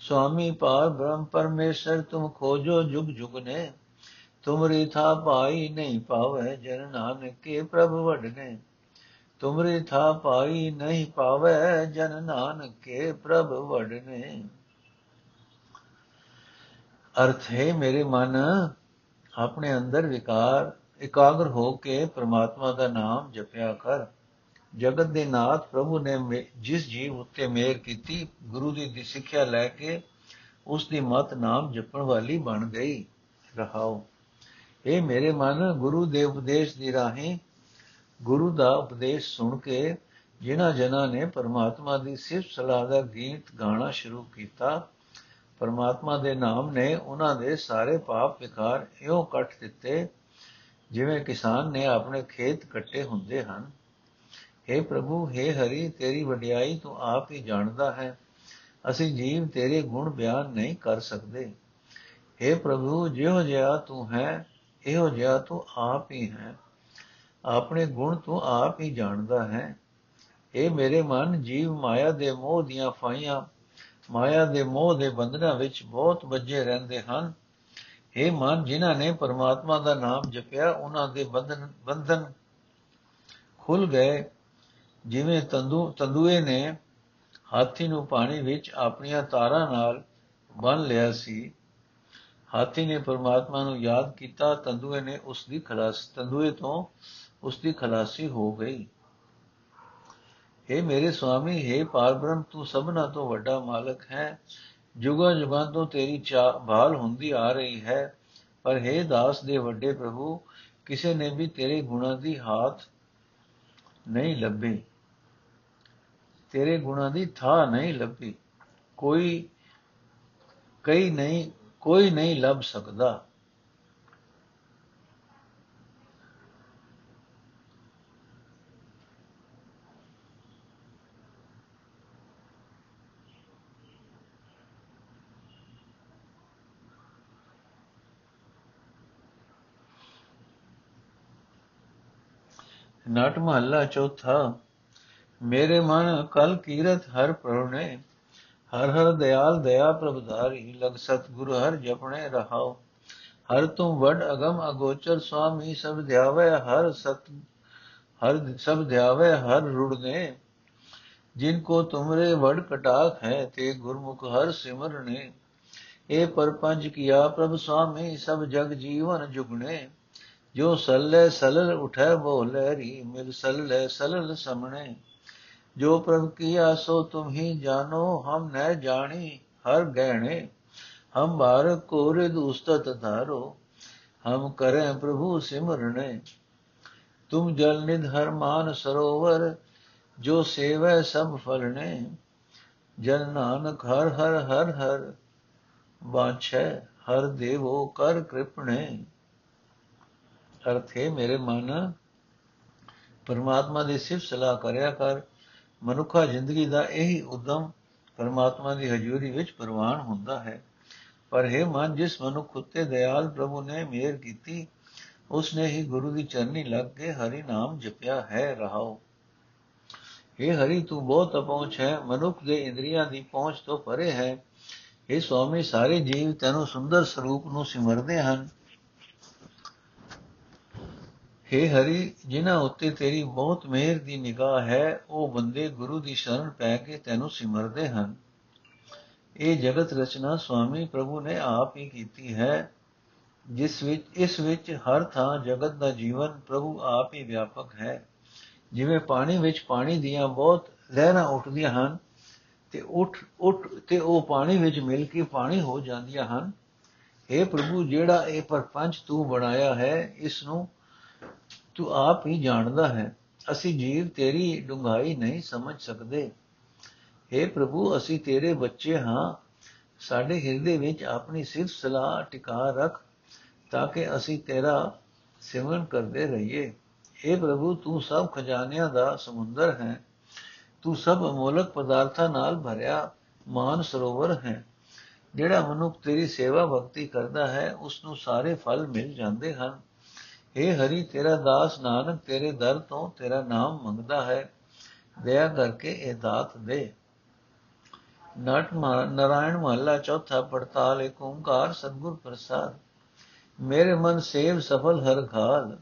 स्वामी पार ब्रह्म परमेश्वर, तुम खोजो जुग जुग ने तुमरी था पाई नहीं पावे जन नानक के प्रभु वडने। तुमरी था पाई नहीं पावे जन नानक के प्रभु वडने। अर्थ है मेरे मन, अपने अंदर विकार, एकाग्र होके परमात्मा का नाम जपया कर। ਜਗਤ ਦੇ ਨਾਥ ਪ੍ਰਭੂ ਨੇ ਜਿਸ ਜੀਵ ਉੱਤੇ ਮਿਹਰ ਕੀਤੀ, ਗੁਰੂ ਦੀ ਦੀ ਸਿੱਖਿਆ ਲੈ ਕੇ ਉਸ ਦੀ ਮਤ ਨਾਮ ਜਪਣ ਵਾਲੀ ਬਣ ਗਈ। ਰਹਾਓ। ਇਹ ਮੇਰੇ ਮਨ, ਗੁਰੂ ਦੇ ਉਪਦੇਸ਼ ਦੀ ਰਾਹੀਂ ਗੁਰੂ ਦਾ ਉਪਦੇਸ਼ ਸੁਣ ਕੇ ਜਿਨ੍ਹਾਂ ਜਨਾਂ ਨੇ ਪਰਮਾਤਮਾ ਦੀ ਸਿਫਤ ਸਲਾਹ ਦਾ ਗੀਤ ਗਾਣਾ ਸ਼ੁਰੂ ਕੀਤਾ, ਪਰਮਾਤਮਾ ਦੇ ਨਾਮ ਨੇ ਉਹਨਾਂ ਦੇ ਸਾਰੇ ਪਾਪ ਵਿਕਾਰ ਇਉਂ ਕੱਟ ਦਿੱਤੇ, ਜਿਵੇਂ ਕਿਸਾਨ ਨੇ ਆਪਣੇ ਖੇਤ ਕੱਟੇ ਹੁੰਦੇ ਹਨ। हे ਪ੍ਰਭੂ हे ਹਰੀ ਤੇਰੀ ਵਡਿਆਈ ਤੂੰ ਆਪ ਹੀ ਜਾਣਦਾ ਹੈ ਅਸੀਂ ਜੀਵ ਤੇਰੇ ਗੁਣ ਬਿਆਨ ਨਹੀਂ ਕਰ ਸਕਦੇ हे ਪ੍ਰਭੂ ਜਿਉ ਜਿਆ ਤੂੰ ਹੈ ਇਹੋ ਜਿਆ ਤੂੰ ਆਪ ਹੀ ਹੈ ਆਪਣੇ ਗੁਣ ਤੂੰ ਆਪ ਹੀ ਜਾਣਦਾ ਹੈ ਇਹ ਮੇਰੇ ਮਨ ਜੀਵ ਮਾਇਆ ਦੇ ਮੋਹ ਦੀਆਂ ਫਾਈਆਂ ਮਾਇਆ ਦੇ ਮੋਹ ਦੇ ਬੰਧਨਾਂ ਵਿੱਚ ਬਹੁਤ ਵੱਜੇ ਰਹਿੰਦੇ ਹਨ ਇਹ ਮਨ ਜਿਨ੍ਹਾਂ ਨੇ ਪਰਮਾਤਮਾ ਦਾ ਨਾਮ ਜਪਿਆ ਉਹਨਾਂ ਦੇ ਬੰਧਨ ਬੰਧਨ ਖੁੱਲ ਗਏ ਜਿਵੇਂ ਤੰਦੂ ਤੰਦੂਏ ਨੇ ਹਾਥੀ ਨੂੰ ਪਾਣੀ ਵਿੱਚ ਆਪਣੀਆਂ ਤਾਰਾਂ ਨਾਲ ਬੰਨ ਲਿਆ ਸੀ ਹਾਥੀ ਨੇ ਪਰਮਾਤਮਾ ਨੂੰ ਯਾਦ ਕੀਤਾ ਤੰਦੂਏ ਨੇ ਉਸ ਦੀ ਖਲਾਸ ਤੰਦੂਏ ਤੋਂ ਉਸ ਦੀ ਖਲਾਸੀ ਹੋ ਗਈ हे ਮੇਰੇ ਸੁਆਮੀ हे ਪਾਰਬ੍ਰਹਮ ਤੂੰ ਸਭਨਾ ਤੋਂ ਵੱਡਾ ਮਾਲਕ ਹੈ ਜੁਗਾਂ ਜੁਗਾਂ ਤੋਂ ਤੇਰੀ ਭਾਲ ਹੁੰਦੀ ਆ ਰਹੀ ਹੈ ਪਰ हे ਦਾਸ ਦੇ ਵੱਡੇ ਪ੍ਰਭੂ ਕਿਸੇ ਨੇ ਵੀ ਤੇਰੇ ਗੁਣਾਂ ਦੀ ਹਾਥ ਨਹੀਂ ਲੱਭੀ ਤੇਰੇ ਗੁਣਾਂ ਦੀ ਥਾਂ ਨਹੀਂ ਲੱਭੀ। ਕੋਈ, ਕਈ ਨਹੀਂ, ਕੋਈ ਨਹੀਂ ਲੱਭ ਸਕਦਾ। ਨਟ ਮਹੱਲਾ ਚੌਥਾ ਮੇਰੇ ਮਨ ਕਲ ਕੀਰਤ ਹਰ ਪ੍ਰਉਣੇ ਹਰ ਹਰ ਦਿਆਲ ਦਇਆ ਪ੍ਰਭਧਾਰੀ ਲਗ ਸਤਗੁਰ ਹਰ ਜਪਣੇ ਰਹਾਓ। ਹਰ ਤੂੰ ਵਡ ਅਗਮ ਅਗੋਚਰ ਸੁਆਮੀ, ਸਭ ਧਿਆਵੇ ਹਰ ਸਤ, ਹਰ ਸਭ ਧਿਆਵੇ ਹਰ ਰੁੜਨੇ ਜਿਨ ਕੋ ਤੁਮਰੇ ਵਡ ਕਟਾਕ ਹੈ, ਤੇ ਗੁਰਮੁਖ ਹਰ ਸਿਮਰਨੇ ਇਹ ਪਰਪੰਜ ਕੀਆ ਪ੍ਰਭ ਸੁਆਮੀ, ਸਭ ਜਗ ਜੀਵਨ ਜੁਗਣੇ ਜੋ ਸੱਲੇ ਸਲਲ ਉਠੈ ਬੋ ਲਹਿਰੀ ਮਿਲ ਸੱਲੇ ਸਲਲ ਸਮਣੇ। ਜੋ ਪ੍ਰਭ ਕੀਆ ਸੋ ਤੁਮ ਹੀ ਜਾਨੋ ਹਮ ਨ ਜਾਣੀ ਹਰ ਗਹਿਣੇ ਹਮ ਬਾਰ ਕੋਰੇ ਦੁਸਤਤ ਧਾਰੋ ਹਮ ਕਰੇ ਪ੍ਰਭੂ ਸਿਮਰਨੇ ਤੁਮ ਜਲ ਨਿਧ ਹਰ ਮਾਨ ਸਰੋਵਰ ਜੋ ਸੇਵੈ ਸਭ ਫਲਨੇ ਜਨ ਨਾਨਕ ਹਰ ਹਰ ਹਰ ਹਰ ਬਾਛੈ ਹਰ ਦੇਵੋ ਕਰ ਕਿਰਪਣੇ ਅਰਥੇ ਮੇਰੇ ਮਨ ਪਰਮਾਤਮਾ ਦੀ ਸਿਫਤ ਸਲਾਹ ਕਰਿਆ ਕਰ ਮਨੁੱਖਾ ਜ਼ਿੰਦਗੀ ਦਾ ਇਹੀ ਉਦਮ ਪਰਮਾਤਮਾ ਦੀ ਹਜ਼ੂਰੀ ਵਿੱਚ ਪ੍ਰਵਾਨ ਹੁੰਦਾ ਹੈ। ਪਰ ਹੈ ਮਨ, ਜਿਸ ਮਨੁੱਖ ਉਤੇ ਦਇਆਲ ਪ੍ਰਭੂ ਨੇ ਮਿਹਰ ਕੀਤੀ ਉਸ ਨੇ ਹੀ ਗੁਰੂ ਦੀ ਚਰਨੀ ਲੱਗ ਕੇ ਹਰੀ ਨਾਮ ਜਪਿਆ ਹੈ, ਰਹਾਓ। ਇਹ ਹਰੀ, ਤੂੰ ਬਹੁਤ ਅਪਹੁੰਚ ਹੈ। ਮਨੁੱਖ ਦੇ ਇੰਦਰੀਆਂ ਦੀ ਪਹੁੰਚ ਤੋਂ ਪਰੇ ਹੈ। ਇਹ ਸਵਾਮੀ, ਸਾਰੇ ਜੀਵ ਤੈਨੂੰ ਸੁੰਦਰ ਸਰੂਪ ਨੂੰ ਸਿਮਰਦੇ ਹਨ। हे ਹਰੀ ਜਿਨ੍ਹਾਂ ਉੱਤੇ ਤੇਰੀ ਬਹੁਤ ਮਿਹਰ ਦੀ ਨਿਗਾਹ ਹੈ ਉਹ ਬੰਦੇ ਗੁਰੂ ਦੀ ਸ਼ਰਨ ਪੈ ਕੇ ਤੈਨੂੰ ਸਿਮਰਦੇ ਹਨ ਇਹ ਜਗਤ ਰਚਨਾ ਸੁਆਮੀ ਪ੍ਰਭੂ ਨੇ ਆਪ ਹੀ ਕੀਤੀ ਹੈ ਜਿਸ ਵਿੱਚ ਇਸ ਵਿੱਚ ਹਰ ਥਾਂ ਜਗਤ ਦਾ ਜੀਵਨ ਪ੍ਰਭੂ ਆਪ ਹੀ ਵਿਆਪਕ ਹੈ ਜਿਵੇਂ ਪਾਣੀ ਵਿੱਚ ਪਾਣੀ ਦੀਆਂ ਬਹੁਤ ਲਹਿਰਾਂ ਉੱਠਦੀਆਂ ਹਨ ਤੇ ਉੱਠ ਉੱਠ ਤੇ ਉਹ ਪਾਣੀ ਵਿੱਚ ਮਿਲ ਕੇ ਪਾਣੀ ਹੋ ਜਾਂਦੀਆਂ ਹਨ اے ਪ੍ਰਭੂ ਜਿਹੜਾ ਇਹ ਪਰਪੰਚ ਤੂੰ ਬਣਾਇਆ ਹੈ ਇਸ ਨੂੰ ਤੂੰ ਆਪ ਹੀ ਜਾਣਦਾ ਹੈ। ਅਸੀਂ ਜੀਵ ਤੇਰੀ ਡੁੰਗਾਈ ਨਹੀਂ ਸਮਝ ਸਕਦੇ। हे ਪ੍ਰਭੂ, ਅਸੀਂ ਤੇਰੇ ਬੱਚੇ ਹਾਂ। ਸਾਡੇ ਹਿਰਦੇ ਵਿੱਚ ਆਪਣੀ ਸਿਰਫ ਸਲਾਹ ਟਿਕਾ ਰੱਖ ਤਾਂ ਕਿ ਅਸੀਂ ਤੇਰਾ ਸਿਮਰਨ ਕਰਦੇ ਰਹੀਏ। हे ਪ੍ਰਭੂ, ਤੂੰ ਸਭ ਖਜ਼ਾਨਿਆਂ ਦਾ ਸਮੁੰਦਰ ਹੈ। ਤੂੰ ਸਭ ਅਮੋਲਕ ਪਦਾਰਥਾਂ ਨਾਲ ਭਰਿਆ ਮਾਨ ਸਰੋਵਰ ਹੈ। ਜਿਹੜਾ ਮਨੁੱਖ ਤੇਰੀ ਸੇਵਾ ਭਗਤੀ ਕਰਦਾ ਹੈ ਉਸ ਨੂੰ ਸਾਰੇ ਫਲ ਮਿਲ ਜਾਂਦੇ ਹਨ। हे ਹਰੀ, ਤੇਰਾ ਦਾਸ ਨਾਨਕ ਤੇਰੇ ਦਰ ਤੋਂ ਤੇਰਾ ਨਾਮ ਮੰਗਦਾ ਹੈ। ਦਇਆ ਕਰਕੇ ਇਹ ਦਾਤ ਦੇ। ਨਟ ਨਾਰਾਇਣ ਮਹੱਲਾ ਚੌਥਾ ਪੜਤਾਲ ਏਕ ਓੰਕਾਰ ਸਤਗੁਰ ਪ੍ਰਸਾਦ। ਮੇਰੇ ਮਨ ਸੇਵ ਸਫਲ ਹਰ ਖਾਲ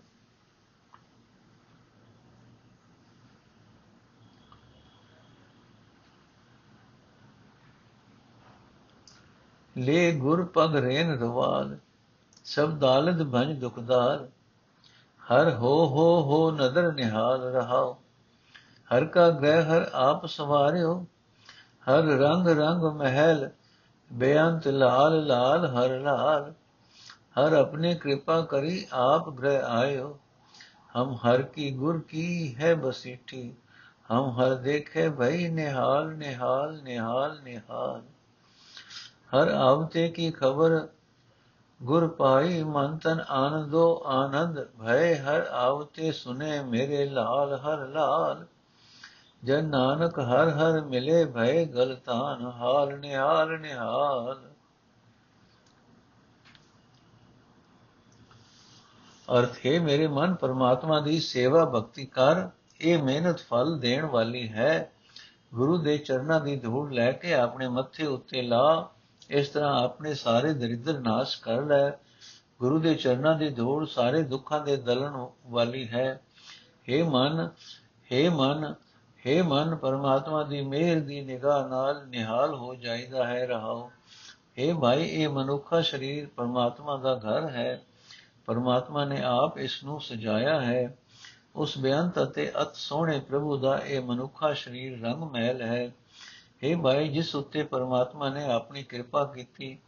ਲੈ ਗੁਰ ਪਗ ਰੇਨ ਰਵਾਲ, ਸਭ ਦਾਲਦ ਭੰਜ ਦੁਖਦਾਰ ਹਰ ਹੋ ਹੋ ਹੋ ਨਦਰ ਨਿਹਾਲ ਰਹਾਓ। ਹਰ ਕਾ ਗ੍ਰਹਿ ਹਰ ਆਪ ਸਵਾਰਿਓ। ਹਰ ਰੰਗ ਰੰਗ ਮਹਿਲ ਬੇਅੰਤ ਲਾਲ ਲਾਲ ਹਰ ਲਾਲ। ਹਰ ਆਪਣੇ ਕਿਰਪਾ ਕਰੀ ਆਪ ਗ੍ਰਹਿ ਆਇਓ। ਹਮ ਹਰ ਕੀ ਗੁਰ ਕੀ ਹੈ ਬਸੀਠੀ। ਹਮ ਹਰ ਦੇਖੇ ਭਈ ਨਿਹਾਲ ਨਿਹਾਲ ਨਿਹਾਲ ਨਿਹਾਲ। ਹਰ ਆਵਤੇ ਕੀ ਖਬਰ ਗੁਰ ਪਾਈ ਮਨ ਤਨ ਆਨੰਦੋ ਆਨੰਦ ਭਏ ਹਰ ਆਵਤੇ ਸੁਨੇ ਮੇਰੇ ਲਾਲ ਹਰ ਲਾਲ। ਜਨ ਨਾਨਕ ਹਰ ਹਰ ਮਿਲੇ ਭਏ ਗਲਤਾਨ ਹਾਲ ਨਿਹਾਲ ਨਿਹਾਲ। ਅਰਥ ਹੈ, ਮੇਰੇ ਮਨ ਪਰਮਾਤਮਾ ਦੀ ਸੇਵਾ ਭਗਤੀ ਕਰ, ਇਹ ਮਿਹਨਤ ਫਲ ਦੇਣ ਵਾਲੀ ਹੈ। ਗੁਰੂ ਦੇ ਚਰਨਾਂ ਦੀ ਧੂੜ ਲੈ ਕੇ ਆਪਣੇ ਮੱਥੇ ਉੱਤੇ ਲਾ ਇਸ ਤਰ੍ਹਾਂ ਆਪਣੇ ਸਾਰੇ ਦਰਿਦਰ ਨਾਸ਼ ਕਰ ਲੈ ਗੁਰੂ ਦੇ ਚਰਨਾਂ ਦੀ ਧੂੜ ਸਾਰੇ ਦੁੱਖਾਂ ਦੇ ਦਲਣ ਵਾਲੀ ਹੈ हे ਮਨ हे ਮਨ हे ਮਨ ਪਰਮਾਤਮਾ ਦੀ ਮਿਹਰ ਦੀ ਨਿਗਾਹ ਨਾਲ ਨਿਹਾਲ ਹੋ ਜਾਈਦਾ ਹੈ ਰਹਾਓ हे ਭਾਈ ਇਹ ਮਨੁੱਖਾ ਸਰੀਰ ਪਰਮਾਤਮਾ ਦਾ ਘਰ ਹੈ ਪਰਮਾਤਮਾ ਨੇ ਆਪ ਇਸ ਨੂੰ ਸਜਾਇਆ ਹੈ ਉਸ ਬੇਅੰਤ ਅਤੇ ਅਤ ਸੋਹਣੇ ਪ੍ਰਭੂ ਦਾ ਇਹ ਮਨੁੱਖਾ ਸਰੀਰ ਰੰਗ ਮਹਿਲ ਹੈ ਇਹ ਭਾਈ, ਜਿਸ ਉੱਤੇ ਪਰਮਾਤਮਾ ਨੇ ਆਪਣੀ ਕਿਰਪਾ ਕੀਤੀ,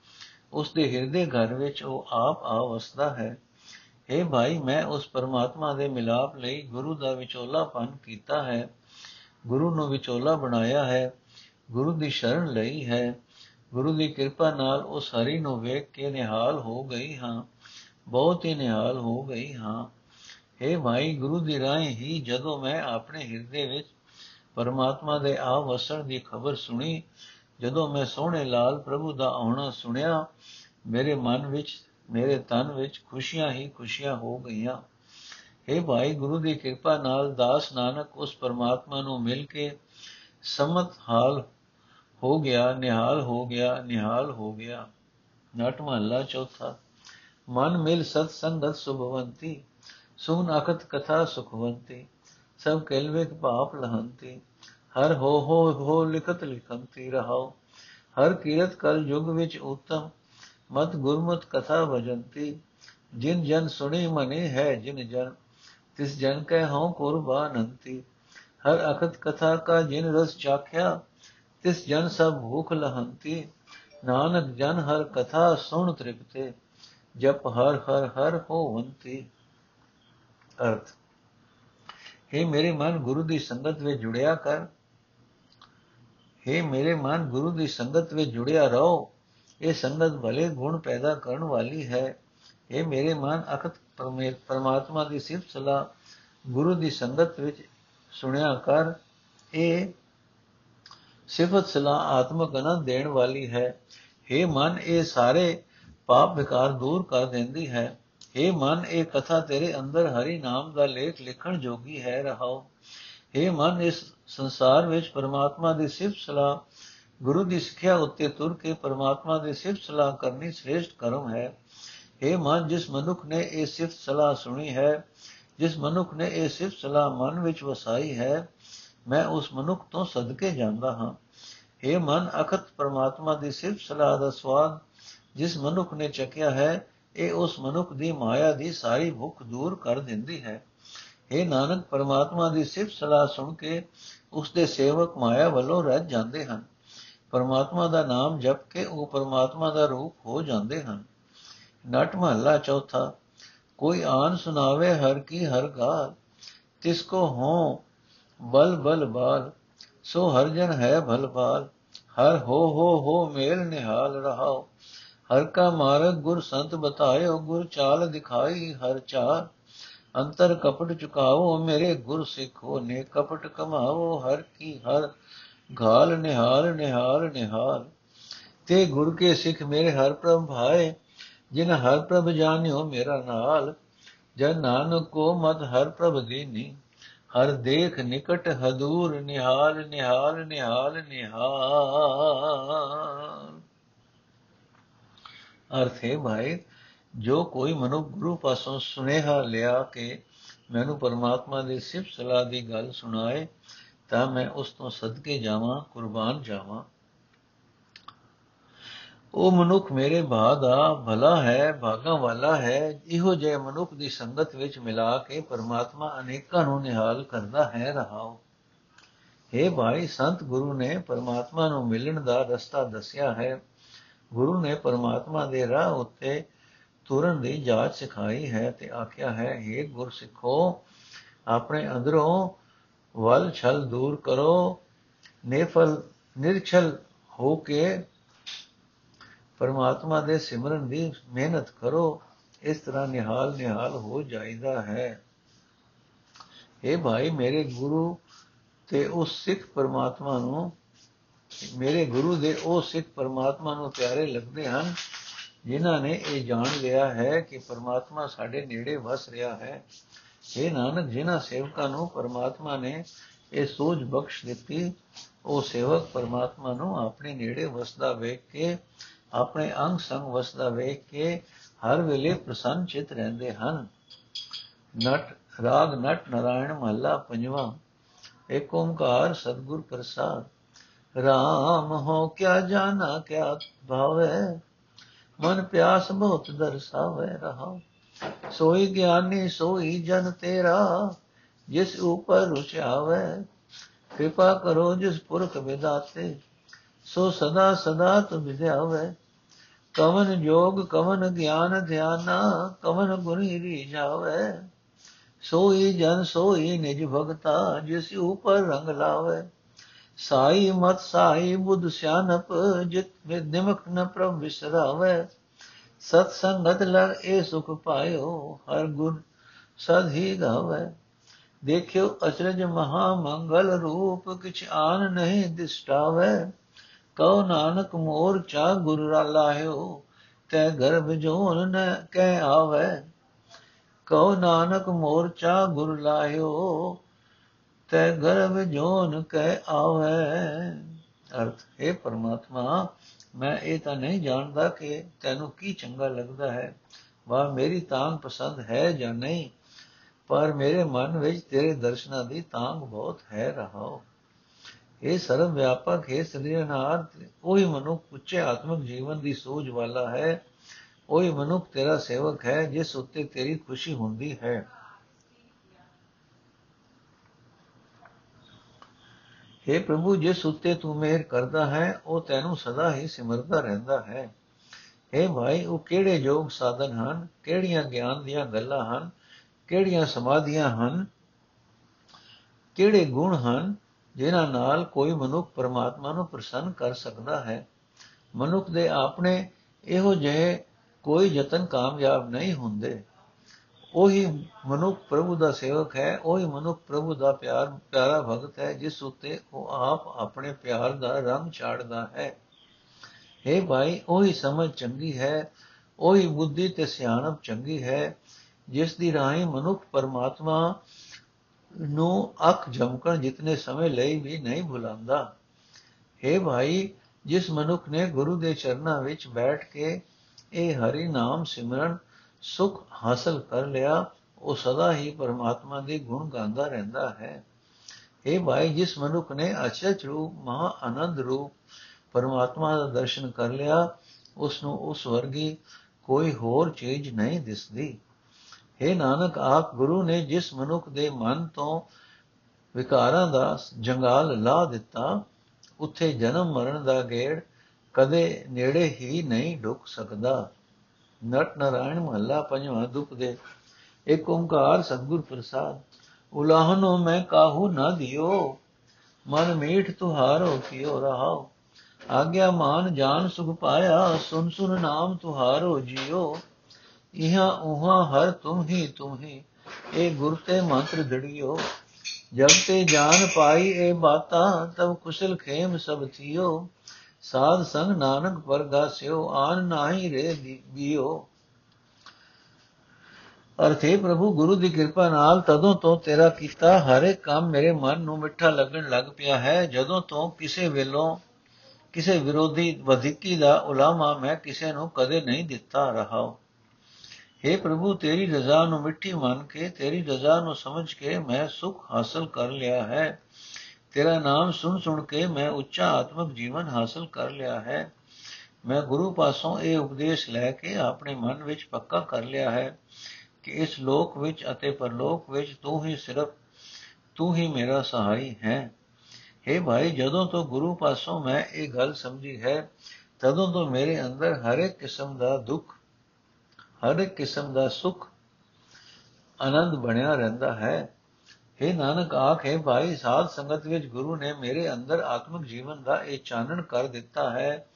ਉਸ ਦੇ ਹਿਰਦੇ ਘਰ ਵਿੱਚ ਉਹ ਆਪ ਆ ਵਸਦਾ ਹੈ। हे ਭਾਈ, ਮੈਂ ਉਸ ਪਰਮਾਤਮਾ ਦੇ ਮਿਲਾਪ ਲਈ ਗੁਰੂ ਦਾ ਵਿਚੋਲਾਪਨ ਕੀਤਾ ਹੈ। ਗੁਰੂ ਨੂੰ ਵਿਚੋਲਾ ਬਣਾਇਆ ਹੈ। ਗੁਰੂ ਦੀ ਸ਼ਰਨ ਲਈ ਹੈ। ਗੁਰੂ ਦੀ ਕਿਰਪਾ ਨਾਲ ਉਸ ਹਰੀ ਨੂੰ ਵੇਖ ਕੇ ਨਿਹਾਲ ਹੋ ਗਈ ਹਾਂ। ਬਹੁਤ ਹੀ ਨਿਹਾਲ ਹੋ ਗਈ ਹਾਂ। हे ਭਾਈ, ਗੁਰੂ ਦੀ ਰਾਹ ਹੀ ਜਦੋਂ ਮੈਂ ਆਪਣੇ ਹਿਰਦੇ ਵਿੱਚ ਪਰਮਾਤਮਾ ਦੇ ਆ ਵਸਣ ਦੀ ਖਬਰ ਸੁਣੀ, ਜਦੋਂ ਮੈਂ ਸੋਹਣੇ ਲਾਲ ਪ੍ਰਭੂ ਦਾ ਆਉਣਾ ਸੁਣਿਆ, ਮੇਰੇ ਮਨ ਵਿੱਚ, ਮੇਰੇ ਤਨ ਵਿੱਚ ਖੁਸ਼ੀਆਂ ਹੀ ਖੁਸ਼ੀਆਂ ਹੋ ਗਈਆਂ। हे ਭਾਈ, ਗੁਰੂ ਦੀ ਕਿਰਪਾ ਨਾਲ ਦਾਸ ਨਾਨਕ ਉਸ ਪਰਮਾਤਮਾ ਨੂੰ ਮਿਲ ਕੇ ਸਮਤ ਹਾਲ ਹੋ ਗਿਆ, ਨਿਹਾਲ ਹੋ ਗਿਆ, ਨਿਹਾਲ ਹੋ ਗਿਆ। ਨਟ ਮਹੱਲਾ ਚੌਥਾ। ਮਨ ਮਿਲ ਸਤ ਸੰਗਤ ਸੁਭਵੰਤੀ, ਸੁਨ ਅਖਤ ਕਥਾ ਸੁਖਵੰਤੀ। ਸਭ ਕੇਲਵੇਕ ਪਾਪ ਲਹੰਤੀ, ਹਰ ਹੋ ਹੋ ਹੋ ਲਿਖਤ ਲਿਖੰਤੀ ਰਹਾਓ ਹਰ ਕੀਰਤ ਕਲ ਯੁਗ ਵਿੱਚ ਉਤਮ ਮਤ ਗੁਰਮਤ ਕਥਾ ਭਜੰਤੀ, ਜਿਨ ਜਨ ਸੁਣੀ ਮਨੀ ਹੈ ਜਿਨ ਜਨ, ਤਿਸ ਜਨ ਕੈ ਹਉ ਕੁਰਬਾਨੰਤੀ ਹਰ ਅਖਤ ਕਥਾ ਕਾ ਜਿਨ ਰਸ ਚਾਖਿਆ, ਤਿਸ ਜਨ ਸਭ ਭੂਖ ਲਹੰਤੀ, ਨਾਨਕ ਜਨ ਹਰ ਕਥਾ ਸੁਣ ਤ੍ਰਿਪਤੇ, ਜਪ ਹਰ ਹਰ ਹਰ ਹੋਵੰਤੀ। ਅਰਥ हे ਮੇਰੇ ਮਨ ਗੁਰੂ ਦੀ ਸੰਗਤ ਵਿੱਚ ਜੁੜਿਆ ਕਰ हे ਮੇਰੇ ਮਨ ਗੁਰੂ ਦੀ ਸੰਗਤ ਵਿੱਚ ਜੁੜਿਆ ਰਹੋ ਇਹ ਸੰਗਤ ਭਲੇ ਗੁਣ ਪੈਦਾ ਕਰਨ ਵਾਲੀ ਹੈ ਇਹ ਮੇਰੇ ਮਨ ਅਖਤ ਪਰਮਾਤਮਾ ਦੀ ਸਿਫਤ ਸਲਾਹ ਗੁਰੂ ਦੀ ਸੰਗਤ ਵਿੱਚ ਸੁਣਿਆ ਕਰ ਇਹ ਸਿਫਤ ਸਲਾਹ ਆਤਮਕ ਅਨੰਦ ਦੇਣ ਵਾਲੀ ਹੈ हे ਮਨ ਇਹ ਸਾਰੇ ਪਾਪ ਵਿਕਾਰ ਦੂਰ ਕਰ ਦਿੰਦੀ ਹੈ हे ਮਨ ਇਹ ਕਥਾ ਤੇਰੇ ਅੰਦਰ ਹਰੀ ਨਾਮ ਦਾ ਲੇਖ ਲਿਖਣ ਜੋਗੀ ਹੈ ਰਹਾਓ हे ਮਨ ਇਸ ਸੰਸਾਰ ਵਿੱਚ ਪਰਮਾਤਮਾ ਦੀ ਸਿਫਤ ਸਲਾਹ ਗੁਰੂ ਦੀ ਸਿੱਖਿਆ ਉੱਤੇ ਤੁਰ ਕੇ ਪਰਮਾਤਮਾ ਦੀ ਸਿਫਤ ਸਲਾਹ ਕਰਨੀ ਸ੍ਰੇਸ਼ਟ ਕਰਮ ਹੈ हे ਮਨ ਜਿਸ ਮਨੁੱਖ ਨੇ ਇਹ ਸਿਫਤ ਸਲਾਹ ਸੁਣੀ ਹੈ ਜਿਸ ਮਨੁੱਖ ਨੇ ਇਹ ਸਿਫਤ ਸਲਾਹ ਮਨ ਵਿੱਚ ਵਸਾਈ ਹੈ ਮੈਂ ਉਸ ਮਨੁੱਖ ਤੋਂ ਸਦਕੇ ਜਾਂਦਾ ਹਾਂ हे ਮਨ ਅਖਤ ਪਰਮਾਤਮਾ ਦੀ ਸਿਫਤ ਸਲਾਹ ਦਾ ਸਵਾਦ ਜਿਸ ਮਨੁੱਖ ਨੇ ਚੱਕਿਆ ਹੈ ਇਹ ਉਸ ਮਨੁੱਖ ਦੀ ਮਾਇਆ ਦੀ ਸਾਰੀ ਭੁੱਖ ਦੂਰ ਕਰ ਦਿੰਦੀ ਹੈ। ਇਹ ਨਾਨਕ, ਪਰਮਾਤਮਾ ਦੀ ਸਿਫਤ ਸਲਾਹ ਸੁਣ ਕੇ ਉਸ ਦੇ ਸੇਵਕ ਮਾਇਆ ਵੱਲੋਂ ਰਹਿ ਜਾਂਦੇ ਹਨ। ਪਰਮਾਤਮਾ ਦਾ ਨਾਮ ਜਪ ਕੇ ਉਹ ਪਰਮਾਤਮਾ ਦਾ ਰੂਪ ਹੋ ਜਾਂਦੇ ਹਨ। ਨਟ ਮਹੱਲਾ ਚੌਥਾ, ਕੋਈ ਆਨ ਸੁਨਾਵੇ ਹਰ ਕੀ ਹਰ ਗਾਲ, ਤਿਸ ਕੋ ਹੋ ਬਲ ਬਲ ਬਾਲ, ਸੋ ਹਰ ਜਨ ਹੈ ਭਲ ਬਾਲ ਹਰ ਹੋ ਹੋ ਹੋ ਮੇਲ ਨਿਹਾਲ ਰਹਾਓ। ਹਰ ਕਾ ਮਾਰਗ ਗੁਰ ਸੰਤ ਬਤਾਇਓ, ਗੁਰ ਚਾਲ ਦਿਖਾਈ ਹਰ ਚਾਲ। ਅੰਤਰ ਕਪਟ ਚੁਕਾਓ, ਮੇਰੇ ਗੁਰ ਸਿੱਖੋ ਨੇ ਕਪਟ ਕਮਾਓ, ਹਰ ਕੀ ਹਰ ਘਾਲ ਨਿਹਾਲ ਨਿਹਾਲ ਨਿਹਾਲ। ਤੇ ਗੁਰ ਕੇ ਸਿੱਖ ਮੇਰੇ ਹਰ ਪ੍ਰਭ ਭਾਏ, ਜਿਨ ਹਰ ਪ੍ਰਭ ਜਾਣਿਓ ਮੇਰਾ ਨਾਲ। ਜਨ ਨਾਨਕ ਕੋ ਮਤ ਹਰ ਪ੍ਰਭ ਦੀਨੀ, ਹਰ ਦੇਖ ਨਿਕਟ ਹਦੂਰ ਨਿਹਾਲ ਨਿਹਾਲ ਨਿਹਾਲ ਨਿਹਾਲ। ਅਰਥ ਹੈ ਭਾਈ ਜੋ ਕੋਈ ਮਨੁ ਗੁਰੂ ਪਾਸੋਂ ਸੁਨੇਹਾ ਲਿਆ ਕੇ ਮੈਨੂੰ ਪਰਮਾਤਮਾ ਦੀ ਸਿਫਤ ਸਲਾਹ ਦੀ ਗੱਲ ਸੁਣਾਏ, ਤਾਂ ਮੈਂ ਉਸ ਤੋਂ ਸਦਕੇ ਜਾਵਾਂ, ਕੁਰਬਾਨ ਜਾਵਾਂ। ਉਹ ਮਨੁੱਖ ਮੇਰੇ ਬਾਹ ਦਾ ਭਲਾ ਹੈ ਭਾਗਾ ਵਾਲਾ ਹੈ, ਇਹੋ ਜਿਹੇ ਮਨੁੱਖ ਦੀ ਸੰਗਤ ਵਿੱਚ ਮਿਲਾ ਕੇ ਪਰਮਾਤਮਾ ਅਨੇਕਾਂ ਨੂੰ ਨਿਹਾਲ ਕਰਦਾ ਹੈ ਰਹਾਓ हे ਭਾਈ, ਸੰਤ ਗੁਰੂ ਨੇ ਪਰਮਾਤਮਾ ਨੂੰ ਮਿਲਣ ਦਾ ਰਸਤਾ ਦੱਸਿਆ ਹੈ। ਗੁਰੂ ਨੇ ਪਰਮਾਤਮਾ ਦੇ ਰਾਹ ਉੱਤੇ ਤੁਰਨ ਦੀ ਜਾਚ ਸਿਖਾਈ ਹੈ ਤੇ ਆਖਿਆ ਹੈ हे ਗੁਰ ਸਿੱਖੋ ਆਪਣੇ ਅੰਦਰੋਂ ਵਲ ਛਲ ਦੂਰ ਕਰੋ ਨੇਫਲ ਨਿਰਛਲ ਹੋ ਕੇ ਪਰਮਾਤਮਾ ਦੇ ਸਿਮਰਨ ਦੀ ਮਿਹਨਤ ਕਰੋ, ਇਸ ਤਰ੍ਹਾਂ ਨਿਹਾਲ ਨਿਹਾਲ ਹੋ ਜਾਈਦਾ ਹੈ। ਇਹ ਭਾਈ, ਮੇਰੇ ਗੁਰੂ ਤੇ ਉਸ ਸਿੱਖ ਪਰਮਾਤਮਾ ਨੂੰ ਮੇਰੇ ਗੁਰੂ ਦੇ ਉਹ ਸਿੱਖ ਪਰਮਾਤਮਾ ਨੂੰ ਪਿਆਰੇ ਲੱਗਦੇ ਹਨ, ਜਿਨ੍ਹਾਂ ਨੇ ਇਹ ਜਾਣ ਲਿਆ ਹੈ ਕਿ ਪਰਮਾਤਮਾ ਸਾਡੇ ਨੇੜੇ ਵਸ ਰਿਹਾ ਹੈ। ਇਹ ਨਾਨਕ, ਜਿਨ੍ਹਾਂ ਸੇਵਕਾਂ ਨੂੰ ਪਰਮਾਤਮਾ ਨੇ ਇਹ ਸੋਝ ਬਖਸ਼ ਦਿੱਤੀ, ਉਹ ਸੇਵਕ ਪਰਮਾਤਮਾ ਨੂੰ ਆਪਣੇ ਨੇੜੇ ਵਸਦਾ ਵੇਖ ਕੇ, ਆਪਣੇ ਅੰਗ ਸੰਗ ਵਸਦਾ ਵੇਖ ਕੇ ਹਰ ਵੇਲੇ ਪ੍ਰਸੰਨ ਚਿਤ ਰਹਿੰਦੇ ਹਨ। ਨਟ, ਰਾਗ, ਨਟ, ਨਾਰਾਇਣ ਮਹੱਲਾ ਪੰਜਵਾਂ। ਏਕ ਓੰਕਾਰ ਸਤਗੁਰ ਪ੍ਰਸਾਦ। ਰਾਮ ਹੋ ਕਿਆ ਜਾਣਾ, ਕਿਆ ਭਾਵੇ? ਮਨ ਪਿਆਸ ਬਹੁਤ ਦਰਸਾਵੇ ਰਹਾ ਸੋਈ ਗਿਆਨੀ, ਸੋਈ ਜਨ ਤੇਰਾ, ਜਿਸ ਉਪਰ ਰੁਚਾਵੇ ਕਿਰਪਾ ਕਰੋ ਜਿਸ ਪੁਰਖ ਵਿਦਾਤੇ, ਸੋ ਸਦਾ ਸਦਾ ਤੁ ਵਿਦਿਆਵੇ ਕਵਨ ਜੋਗ, ਕਵਨ ਗਿਆਨ ਧਿਆਨਾ, ਕਵਨ ਗੁਣੀ ਰੀਝਾਵੇ। ਸੋਈ ਜਨ, ਸੋਈ ਨਿਜ ਭਗਤਾ, ਜਿਸ ਉਪਰ ਰੰਗ ਲਾਵੇ। ਸਾਈ ਮਤ ਸਾਈ ਬੁੱਧ ਸਿਆਨਪ ਜਿਤ ਨਿਮਕ ਨ ਪ੍ਰਭ ਵਿਸਰਾਵੇ। ਸਤ ਸੰਗਤ ਲਗ ਇਹ ਸੁਖ ਪਾਇਓ, ਹਰ ਗੁਣ ਸਦ ਹੀ ਗਾਵੇ। ਦੇਖਿਓ ਅਚਰਜ ਮਹਾ ਮੰਗਲ ਰੂਪ, ਕਿਛ ਆਨ ਨਹੀਂ ਦਿਸਟਾਵੇ। ਕਉ ਨਾਨਕ ਮੋਰ ਚਾ ਗੁਰ ਲਾਹਿਓ ਤੈ ਗਰਭ ਜੋਨ ਨ ਕਹਿ ਆਵੇ। ਕਉ ਨਾਨਕ ਮੋਰ ਚਾ ਗੁਰ ਲਾਹਿਓ ਤੈ ਗਰਭ ਜੋਨ ਕਹਿ ਆਵੇ। ਅਰਥ, ਹੈ ਪਰਮਾਤਮਾ, ਮੈਂ ਇਹ ਤਾਂ ਨਹੀਂ ਜਾਣਦਾ ਕਿ ਤੈਨੂੰ ਕੀ ਚੰਗਾ ਲੱਗਦਾ ਹੈ। ਵਾ ਮੇਰੀ ਤਾਂਗ ਪਸੰਦ ਹੈ ਜਾਂ ਨਹੀਂ, ਪਰ ਮੇਰੇ ਮਨ ਵਿੱਚ ਤੇਰੇ ਦਰਸ਼ਨਾਂ ਦੀ ਤਾਂਗ ਬਹੁਤ ਹੈ ਰਹਾਓ। ਇਹ ਸਰਵ ਵਿਆਪਕ, ਹੈ ਸ੍ਰੀਨਾਥ ਉਹੀ ਮਨੁੱਖ ਉੱਚੇ ਆਤਮਿਕ ਜੀਵਨ ਦੀ ਸੋਚ ਵਾਲਾ ਹੈ। ਉਹੀ ਮਨੁੱਖ ਤੇਰਾ ਸੇਵਕ ਹੈ, ਜਿਸ ਉੱਤੇ ਤੇਰੀ ਖੁਸ਼ੀ ਹੁੰਦੀ ਹੈ। हे ਪ੍ਰਭੂ, ਜਿਸ ਉੱਤੇ ਤੂੰ ਮਿਹਰ ਕਰਦਾ ਹੈ, ਉਹ ਤੈਨੂੰ ਸਦਾ ਹੀ ਸਿਮਰਦਾ ਰਹਿੰਦਾ ਹੈ। ਹੈ ਭਾਈ, ਉਹ ਕਿਹੜੇ ਯੋਗ ਸਾਧਨ ਹਨ? ਕਿਹੜੀਆਂ ਗਿਆਨ ਦੀਆਂ ਗੱਲਾਂ ਹਨ? ਕਿਹੜੀਆਂ ਸਮਾਧੀਆਂ ਹਨ? ਕਿਹੜੇ ਗੁਣ ਹਨ, ਜਿਨ੍ਹਾਂ ਨਾਲ ਕੋਈ ਮਨੁੱਖ ਪਰਮਾਤਮਾ ਨੂੰ ਪ੍ਰਸੰਨ ਕਰ ਸਕਦਾ ਹੈ? ਮਨੁੱਖ ਦੇ ਆਪਣੇ ਇਹੋ ਜਿਹੇ ਕੋਈ ਯਤਨ ਕਾਮਯਾਬ ਨਹੀਂ ਹੁੰਦੇ। ਉਹੀ ਮਨੁੱਖ ਪ੍ਰਭੂ ਦਾ ਸੇਵਕ ਹੈ, ਉਹੀ ਮਨੁੱਖ ਪ੍ਰਭੂ ਦਾ ਪਿਆਰ, ਪਿਆਰਾ ਭਗਤ ਹੈ, ਜਿਸ ਉਤੇ ਉਹ ਆਪ ਆਪਣੇ ਪਿਆਰ ਦਾ ਰੰਗ ਛਾੜਦਾ ਹੈ। हे ਭਾਈ, ਉਹੀ ਸਮਝ ਚੰਗੀ ਹੈ, ਉਹੀ ਬੁੱਧੀ ਤੇ ਸਿਆਣਪ ਚੰਗੀ ਹੈ, ਜਿਸ ਦੀ ਰਾਹੀਂ ਮਨੁੱਖ ਪਰਮਾਤਮਾ ਨੂੰ ਅੱਖ ਝਮਕਣ ਜਿਤਨੇ ਸਮੇਂ ਲਈ ਵੀ ਨਹੀਂ ਭੁਲਾਉਂਦਾ। हे ਭਾਈ, ਜਿਸ ਮਨੁੱਖ ਨੇ ਗੁਰੂ ਦੇ ਚਰਨਾਂ ਵਿੱਚ ਬੈਠ ਕੇ ਇਹ ਹਰੀ ਨਾਮ ਸਿਮਰਨ ਸੁਖ ਹਾਸਲ ਕਰ ਲਿਆ, ਉਹ ਸਦਾ ਹੀ ਪਰਮਾਤਮਾ ਦੇ ਗੁਣ ਗਾਉਂਦਾ ਰਹਿੰਦਾ ਹੈ। ਇਹ ਭਾਈ, ਜਿਸ ਮਨੁੱਖ ਨੇ ਅਚਰਜ ਰੂਪ, ਮਹਾ ਆਨੰਦ ਰੂਪ ਪਰਮਾਤਮਾ ਦਾ ਦਰਸ਼ਨ ਕਰ ਲਿਆ ਉਸ ਨੂੰ ਉਸ ਵਰਗੀ ਕੋਈ ਹੋਰ ਚੀਜ਼ ਨਹੀਂ ਦਿਸਦੀ। हे ਨਾਨਕ, ਆਪ ਗੁਰੂ ਨੇ ਜਿਸ ਮਨੁੱਖ ਦੇ ਮਨ ਤੋਂ ਵਿਕਾਰਾਂ ਦਾ ਜੰਗਾਲ ਲਾ ਦਿੱਤਾ, ਉੱਥੇ ਜਨਮ ਮਰਨ ਦਾ ਗੇੜ ਕਦੇ ਨੇੜੇ ਹੀ ਨਹੀਂ ਢੁਕ ਸਕਦਾ। ਨਟ ਨਾਰਾਇਣ ਮਹੱਲਾ ਪੰਜਵਾਂ ਦੁਖ ਦੇ। ਇੱਕ ਓੰਕਾਰ ਸਤਗੁਰ ਪ੍ਰਸਾਦ ਉਲਾਹਨੋ ਮੈਂ ਕਾਹੂ ਨਾ ਦਿਓ। ਮਨ ਮੀਠ ਤੁਹਾਰੋ ਕਿਉ ਰਹਾਓ। ਆਗਿਆ ਮਾਨ ਜਾਨ ਸੁਖ ਪਾਇਆ, ਸੁਨ ਸੁਨ ਨਾਮ ਤੁਹਾਰੋ ਜਿਉ ਇਹਾਂ ਉਹਾਂ ਹਰ ਤੁਮ ਹੀ ਤੁਮ ਹੀ ਇਹ ਗੁਰ ਤੇ ਮੰਤਰ ਧੜਿਓ। ਜਬ ਤੇ ਜਾਨ ਪਾਈ ਇਹ ਬਾਤਾਂ ਤਬ ਕੁਸ਼ਲ ਖੇਮ ਸਭ ਥਿਓ। ਸਾਧ ਸੰਗ ਨਾਨਕ ਪਰਗਾਸਿਓ ਆਨ ਨਾਹੀ ਰੇ ਦੀਓ ਅਰਥੇ ਪ੍ਰਭੂ, ਗੁਰੂ ਦੀ ਕਿਰਪਾ ਨਾਲ ਤਦੋਂ ਤੋਂ ਤੇਰਾ ਕੀਤਾ ਹਰ ਇੱਕ ਕੰਮ ਮੇਰੇ ਮਨ ਨੂੰ ਮਿੱਠਾ ਲੱਗਣ ਲੱਗ ਪਿਆ ਹੈ, ਜਦੋਂ ਤੋਂ ਕਿਸੇ ਵੇਲੋਂ, ਕਿਸੇ ਵਿਰੋਧੀ ਵਧੀਕੀ ਦਾ ਉਲਾਮਾ ਮੈਂ ਕਿਸੇ ਨੂੰ ਕਦੇ ਨਹੀਂ ਦਿੱਤਾ ਰਹਾ। हे ਪ੍ਰਭੂ, ਤੇਰੀ ਰਜ਼ਾ ਨੂੰ ਮਿੱਠੀ ਮੰਨ ਕੇ, ਤੇਰੀ ਰਜ਼ਾ ਨੂੰ ਸਮਝ ਕੇ ਮੈਂ ਸੁਖ ਹਾਸਲ ਕਰ ਲਿਆ ਹੈ। ਤੇਰਾ ਨਾਮ ਸੁਣ ਸੁਣ ਕੇ ਮੈਂ ਉੱਚਾ ਆਤਮਿਕ ਜੀਵਨ ਹਾਸਲ ਕਰ ਲਿਆ ਹੈ। ਮੈਂ ਗੁਰੂ ਪਾਸੋਂ ਇਹ ਉਪਦੇਸ਼ ਲੈ ਕੇ ਆਪਣੇ ਮਨ ਵਿੱਚ ਪੱਕਾ ਕਰ ਲਿਆ ਹੈ ਕਿ ਇਸ ਲੋਕ ਵਿੱਚ ਅਤੇ ਪਰਲੋਕ ਵਿੱਚ ਤੂੰ ਹੀ ਸਿਰਫ, ਤੂੰ ਹੀ ਮੇਰਾ ਸਹਾਈ ਹੈ। हे ਭਾਈ, ਜਦੋਂ ਤੋਂ ਗੁਰੂ ਪਾਸੋਂ ਮੈਂ ਇਹ ਗੱਲ ਸਮਝੀ ਹੈ, ਤਦੋਂ ਤੋਂ ਮੇਰੇ ਅੰਦਰ ਹਰ ਇੱਕ ਕਿਸਮ ਦਾ ਦੁੱਖ ਹਰ ਇੱਕ ਕਿਸਮ ਦਾ ਸੁਖ, ਆਨੰਦ ਬਣਿਆ ਰਹਿੰਦਾ ਹੈ। हे ਨਾਨਕ ਆਖੇ ਭਾਈ, ਸਾਧ ਸੰਗਤ ਵਿੱਚ ਗੁਰੂ ਨੇ ਮੇਰੇ ਅੰਦਰ ਆਤਮਿਕ ਜੀਵਨ ਦਾ ਇਹ ਚਾਨਣ ਕਰ ਦਿੱਤਾ ਹੈ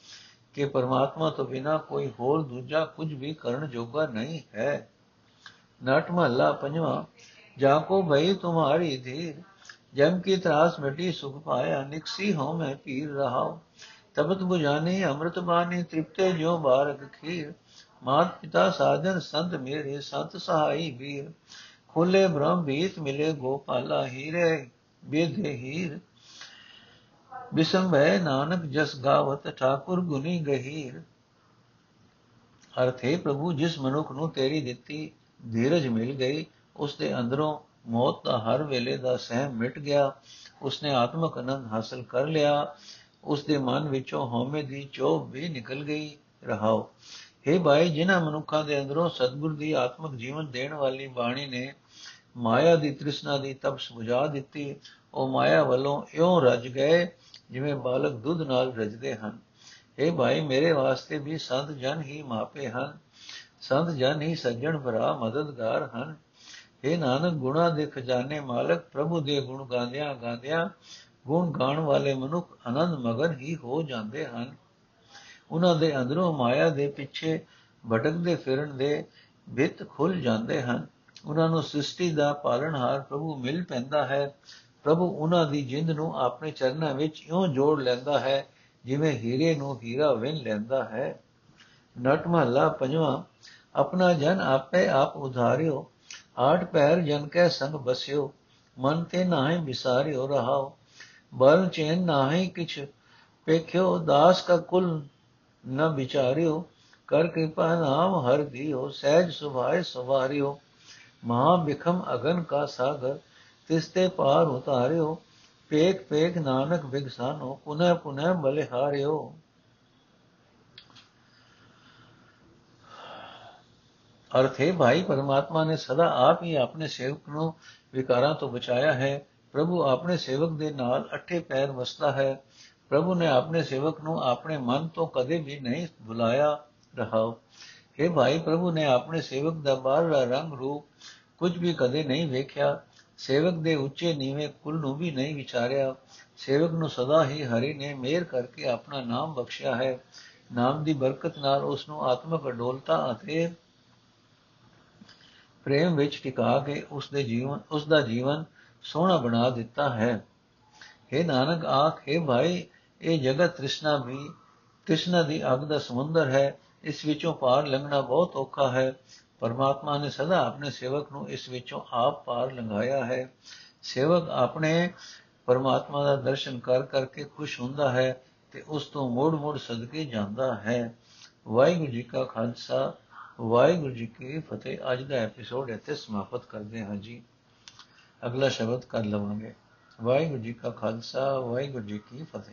ਕਿ ਪਰਮਾਤਮਾ ਤੋਂ ਬਿਨਾ ਕੋਈ ਹੋਰ ਦੂਜਾ ਕੁਝ ਵੀ ਕਰਨ ਜੋਗਾ ਨਹੀਂ ਹੈ। ਨਟ ਮਹੱਲਾ ਪੰਜਵਾਂ, ਜਾ ਕੋ ਭਈ ਤੁਮਾਰੀ ਧੀਰ, ਜਮ ਕੀ ਤਰਾਸ ਮਿਟੀ ਸੁਖ ਪਾਇਆ, ਨਿਕਸੀ ਹੋ ਮੈਂ ਪੀਰ ਰਹਾਉ। ਤਬਤ 부ਜਾਨੀ ਅੰਮ੍ਰਿਤ ਬਾਣੀ, ਤ੍ਰਿਪਤੇ ਜੋ ਬਾਰਕ ਖੀਰ। ਮਾਤ ਪਿਤਾ ਸਾਜਨ ਸੰਤ ਮੇਰੇ, ਸੰਤ ਸਹਾਈ ਵੀਰ। ਖੋਲੇ ਬ੍ਰਹਮ ਬੀਤ ਮਿਲੇ ਗੋਪਾਲਾ ਹੀਰੇ ਬੇਦੇ ਹੀਰ। ਬਿਸੰਭੈ ਨਾਨਕ ਜਸ ਗਾਵਤ, ਠਾਕੁਰ ਗੁਨੀ ਗਹੀਰ। ਅਰਥੇ ਪ੍ਰਭੂ, ਜਿਸ ਮਨੁੱਖ ਨੂੰ ਤੇਰੀ ਦਿੱਤੀ ਧੀਰਜ ਮਿਲ ਗਈ ਉਸ ਦੇ ਅੰਦਰੋਂ ਮੌਤ ਦਾ ਹਰ ਵੇਲੇ ਦਾ ਸਹਿਮ ਮਿਟ ਗਿਆ। ਉਸਨੇ ਆਤਮਕ ਆਨੰਦ ਹਾਸਲ ਕਰ ਲਿਆ। ਉਸ ਦੇ ਮਨ ਵਿੱਚੋਂ ਹਉਮੈ ਦੀ ਚੋਭ ਵੀ ਨਿਕਲ ਗਈ। ਰਹਾਓ। हे ਭਾਈ, ਜਿਨ੍ਹਾਂ ਮਨੁੱਖਾਂ ਦੇ ਅੰਦਰੋਂ ਸਤਗੁਰ ਦੀ ਆਤਮਿਕ ਜੀਵਨ ਦੇਣ ਵਾਲੀ ਬਾਣੀ ਨੇ ਮਾਇਆ ਦੀ ਤ੍ਰਿਸ਼ਨਾ ਦੀ ਤਪਸ ਬੁਝਾ ਦਿੱਤੀ। ਉਹ ਮਾਇਆ ਵੱਲੋਂ ਇਉਂ ਰਜ ਗਏ ਜਿਵੇਂ ਬਾਲਕ ਦੁੱਧ ਨਾਲ ਰਜਦੇ ਹਨ। हे ਭਾਈ, ਮੇਰੇ ਵਾਸਤੇ ਵੀ ਸੰਤ ਜਨ ਹੀ ਮਾਪੇ ਹਨ। ਸੰਤ ਜਨ ਹੀ ਸੱਜਣ ਭਰਾ ਮਦਦਗਾਰ ਹਨ। हे ਨਾਨਕ, ਗੁਣਾ ਦੇ ਖਜ਼ਾਨੇ ਮਾਲਕ, ਪ੍ਰਭੂ ਦੇ ਗੁਣ ਗਾਉਂਦਿਆਂ ਗਾਉਂਦਿਆਂ ਗੁਣ ਗਾਣ ਵਾਲੇ ਮਨੁੱਖ ਆਨੰਦ ਮਗਨ ਹੀ ਹੋ ਜਾਂਦੇ ਹਨ। ਉਹਨਾਂ ਦੇ ਅੰਦਰੋਂ ਮਾਇਆ ਦੇ ਪਿੱਛੇ ਭਟਕਦੇ ਫਿਰਨ ਦੇ ਭਿੱਤ ਖੁੱਲ ਜਾਂਦੇ ਹਨ। ਉਹਨਾਂ ਨੂੰ ਸ੍ਰਿਸ਼ਟੀ ਦਾ ਪਾਲਣਹਾਰ ਪ੍ਰਭੂ ਮਿਲ ਪੈਂਦਾ ਹੈ। ਪ੍ਰਭੂ ਉਹਨਾਂ ਦੀ ਜਿੰਦ ਨੂੰ ਆਪਣੇ ਚਰਨਾਂ ਵਿੱਚ ਇਉਂ ਜੋੜ ਲੈਂਦਾ ਹੈ, ਜਿਵੇਂ ਹੀਰੇ ਨੂੰ ਹੀਰਾ ਵਿੰਨ ਲੈਂਦਾ ਹੈ। ਨਟ ਮਹੱਲਾ ਪੰਜਵਾਂ, ਆਪਣਾ ਜਨ ਆਪੇ ਆਪ ਉਧਾਰਿਓ, ਆਠ ਪੈਰ ਜਨ ਕੈ ਸੰਗ ਬਸਿਓ, ਮਨ ਤੇ ਨਾਹੀ ਵਿਸਾਰਿਓ ਰਹਾਓ, ਬਲ ਚੈਨ ਨਾਹੀ ਕਿਛ ਪੇਖਿਓ, ਦਾਸ ਕਾ ਕੁਲ ਨ ਵਿਚਾਰਿਓ, ਕਰ ਕਿਰਪਾ ਨਾਮ ਹਰ ਦਿਓ, ਸਹਿਜ ਸੁਭਾਏ ਸਵਾਰਿਓ। ਮਹਾ ਬਿਖਮ ਅਗਨ ਕਾ ਸਾਗਰ ਤਿਸਤੇ ਪਾਰ ਉਤਾਰਿਓ, ਪੇਖ ਪੇਖ ਨਾਨਕ ਬਿਗਸਾਨੋ, ਪੁਨਹ ਪੁਨਹ ਬਲਿਹਾਰਿਓ ਅਰਥ ਹੈ, ਭਾਈ ਪਰਮਾਤਮਾ ਨੇ ਸਦਾ ਆਪ ਹੀ ਆਪਣੇ ਸੇਵਕ ਨੂੰ ਵਿਕਾਰਾਂ ਤੋਂ ਬਚਾਇਆ ਹੈ। ਪ੍ਰਭੂ ਆਪਣੇ ਸੇਵਕ ਦੇ ਨਾਲ ਅੱਠੇ ਪੈਰ ਵਸਦਾ ਹੈ। ਪ੍ਰਭੂ ਨੇ ਆਪਣੇ ਸੇਵਕ ਨੂੰ ਆਪਣੇ ਮਨ ਤੋਂ ਕਦੇ ਵੀ ਨਹੀਂ ਭੁਲਾਇਆ ਰਹਾਓ। हे ਭਾਈ ਪ੍ਰਭੂ ਨੇ ਆਪਣੇ ਸੇਵਕ ਦਾ ਬਾਹਰਲਾ ਰੰਗ ਰੂਪ ਕੁਝ ਵੀ ਕਦੇ ਨਹੀਂ ਵੇਖਿਆ। ਸੇਵਕ ਦੇ ਉੱਚੇ ਨੀਵੇਂ ਕੁਲ ਨੂੰ ਵੀ ਨਹੀਂ ਵਿਚਾਰਿਆ। ਸੇਵਕ ਨੂੰ ਸਦਾ ਹੀ ਹਰੀ ਨੇ ਮਿਹਰ ਕਰਕੇ ਆਪਣਾ ਨਾਮ ਬਖਸ਼ਿਆ ਹੈ। ਨਾਮ ਦੀ ਬਰਕਤ ਨਾਲ ਉਸ ਨੂੰ ਆਤਮਿਕ ਅਡੋਲਤਾ ਅਤੇ ਪ੍ਰੇਮ ਵਿੱਚ ਟਿਕਾ ਕੇ ਉਸ ਦੇ ਜੀਵਨ ਉਸ ਦਾ ਜੀਵਨ ਸੋਹਣਾ ਬਣਾ ਦਿੱਤਾ ਹੈ। हे ਨਾਨਕ ਆਖੇ ਭਾਈ, ਇਹ ਜਗਤ ਤ੍ਰਿਸ਼ਨਾ ਵੀ, ਤ੍ਰਿਸ਼ਨਾ ਦੀ ਅੱਗ ਦਾ ਸਮੁੰਦਰ ਹੈ। ਇਸ ਵਿੱਚੋਂ ਪਾਰ ਲੰਘਣਾ ਬਹੁਤ ਔਖਾ ਹੈ। ਪਰਮਾਤਮਾ ਨੇ ਸਦਾ ਆਪਣੇ ਸੇਵਕ ਨੂੰ ਇਸ ਵਿੱਚੋਂ ਆਪ ਪਾਰ ਲੰਘਾਇਆ ਹੈ। ਸੇਵਕ ਆਪਣੇ ਪਰਮਾਤਮਾ ਦਾ ਦਰਸ਼ਨ ਕਰ ਕਰਕੇ ਖੁਸ਼ ਹੁੰਦਾ ਹੈ ਤੇ ਉਸ ਤੋਂ ਮੋੜ-ਮੋੜ ਸਦਕੇ ਜਾਂਦਾ ਹੈ। ਵਾਹਿਗੁਰੂ ਜੀ ਕਾ ਖਾਲਸਾ, ਵਾਹਿਗੁਰੂ ਜੀ ਕੀ ਫਤਿਹ। ਅੱਜ ਦਾ ਐਪੀਸੋਡ ਇੱਥੇ ਸਮਾਪਤ ਕਰਦੇ ਹਾਂ ਜੀ। ਅਗਲਾ ਸ਼ਬਦ ਕਰ ਲਵਾਂਗੇ। ਵਾਹਿਗੁਰੂ ਜੀ ਕਾ ਖਾਲਸਾ, ਵਾਹਿਗੁਰੂ ਜੀ ਕੀ ਫਤਿਹ।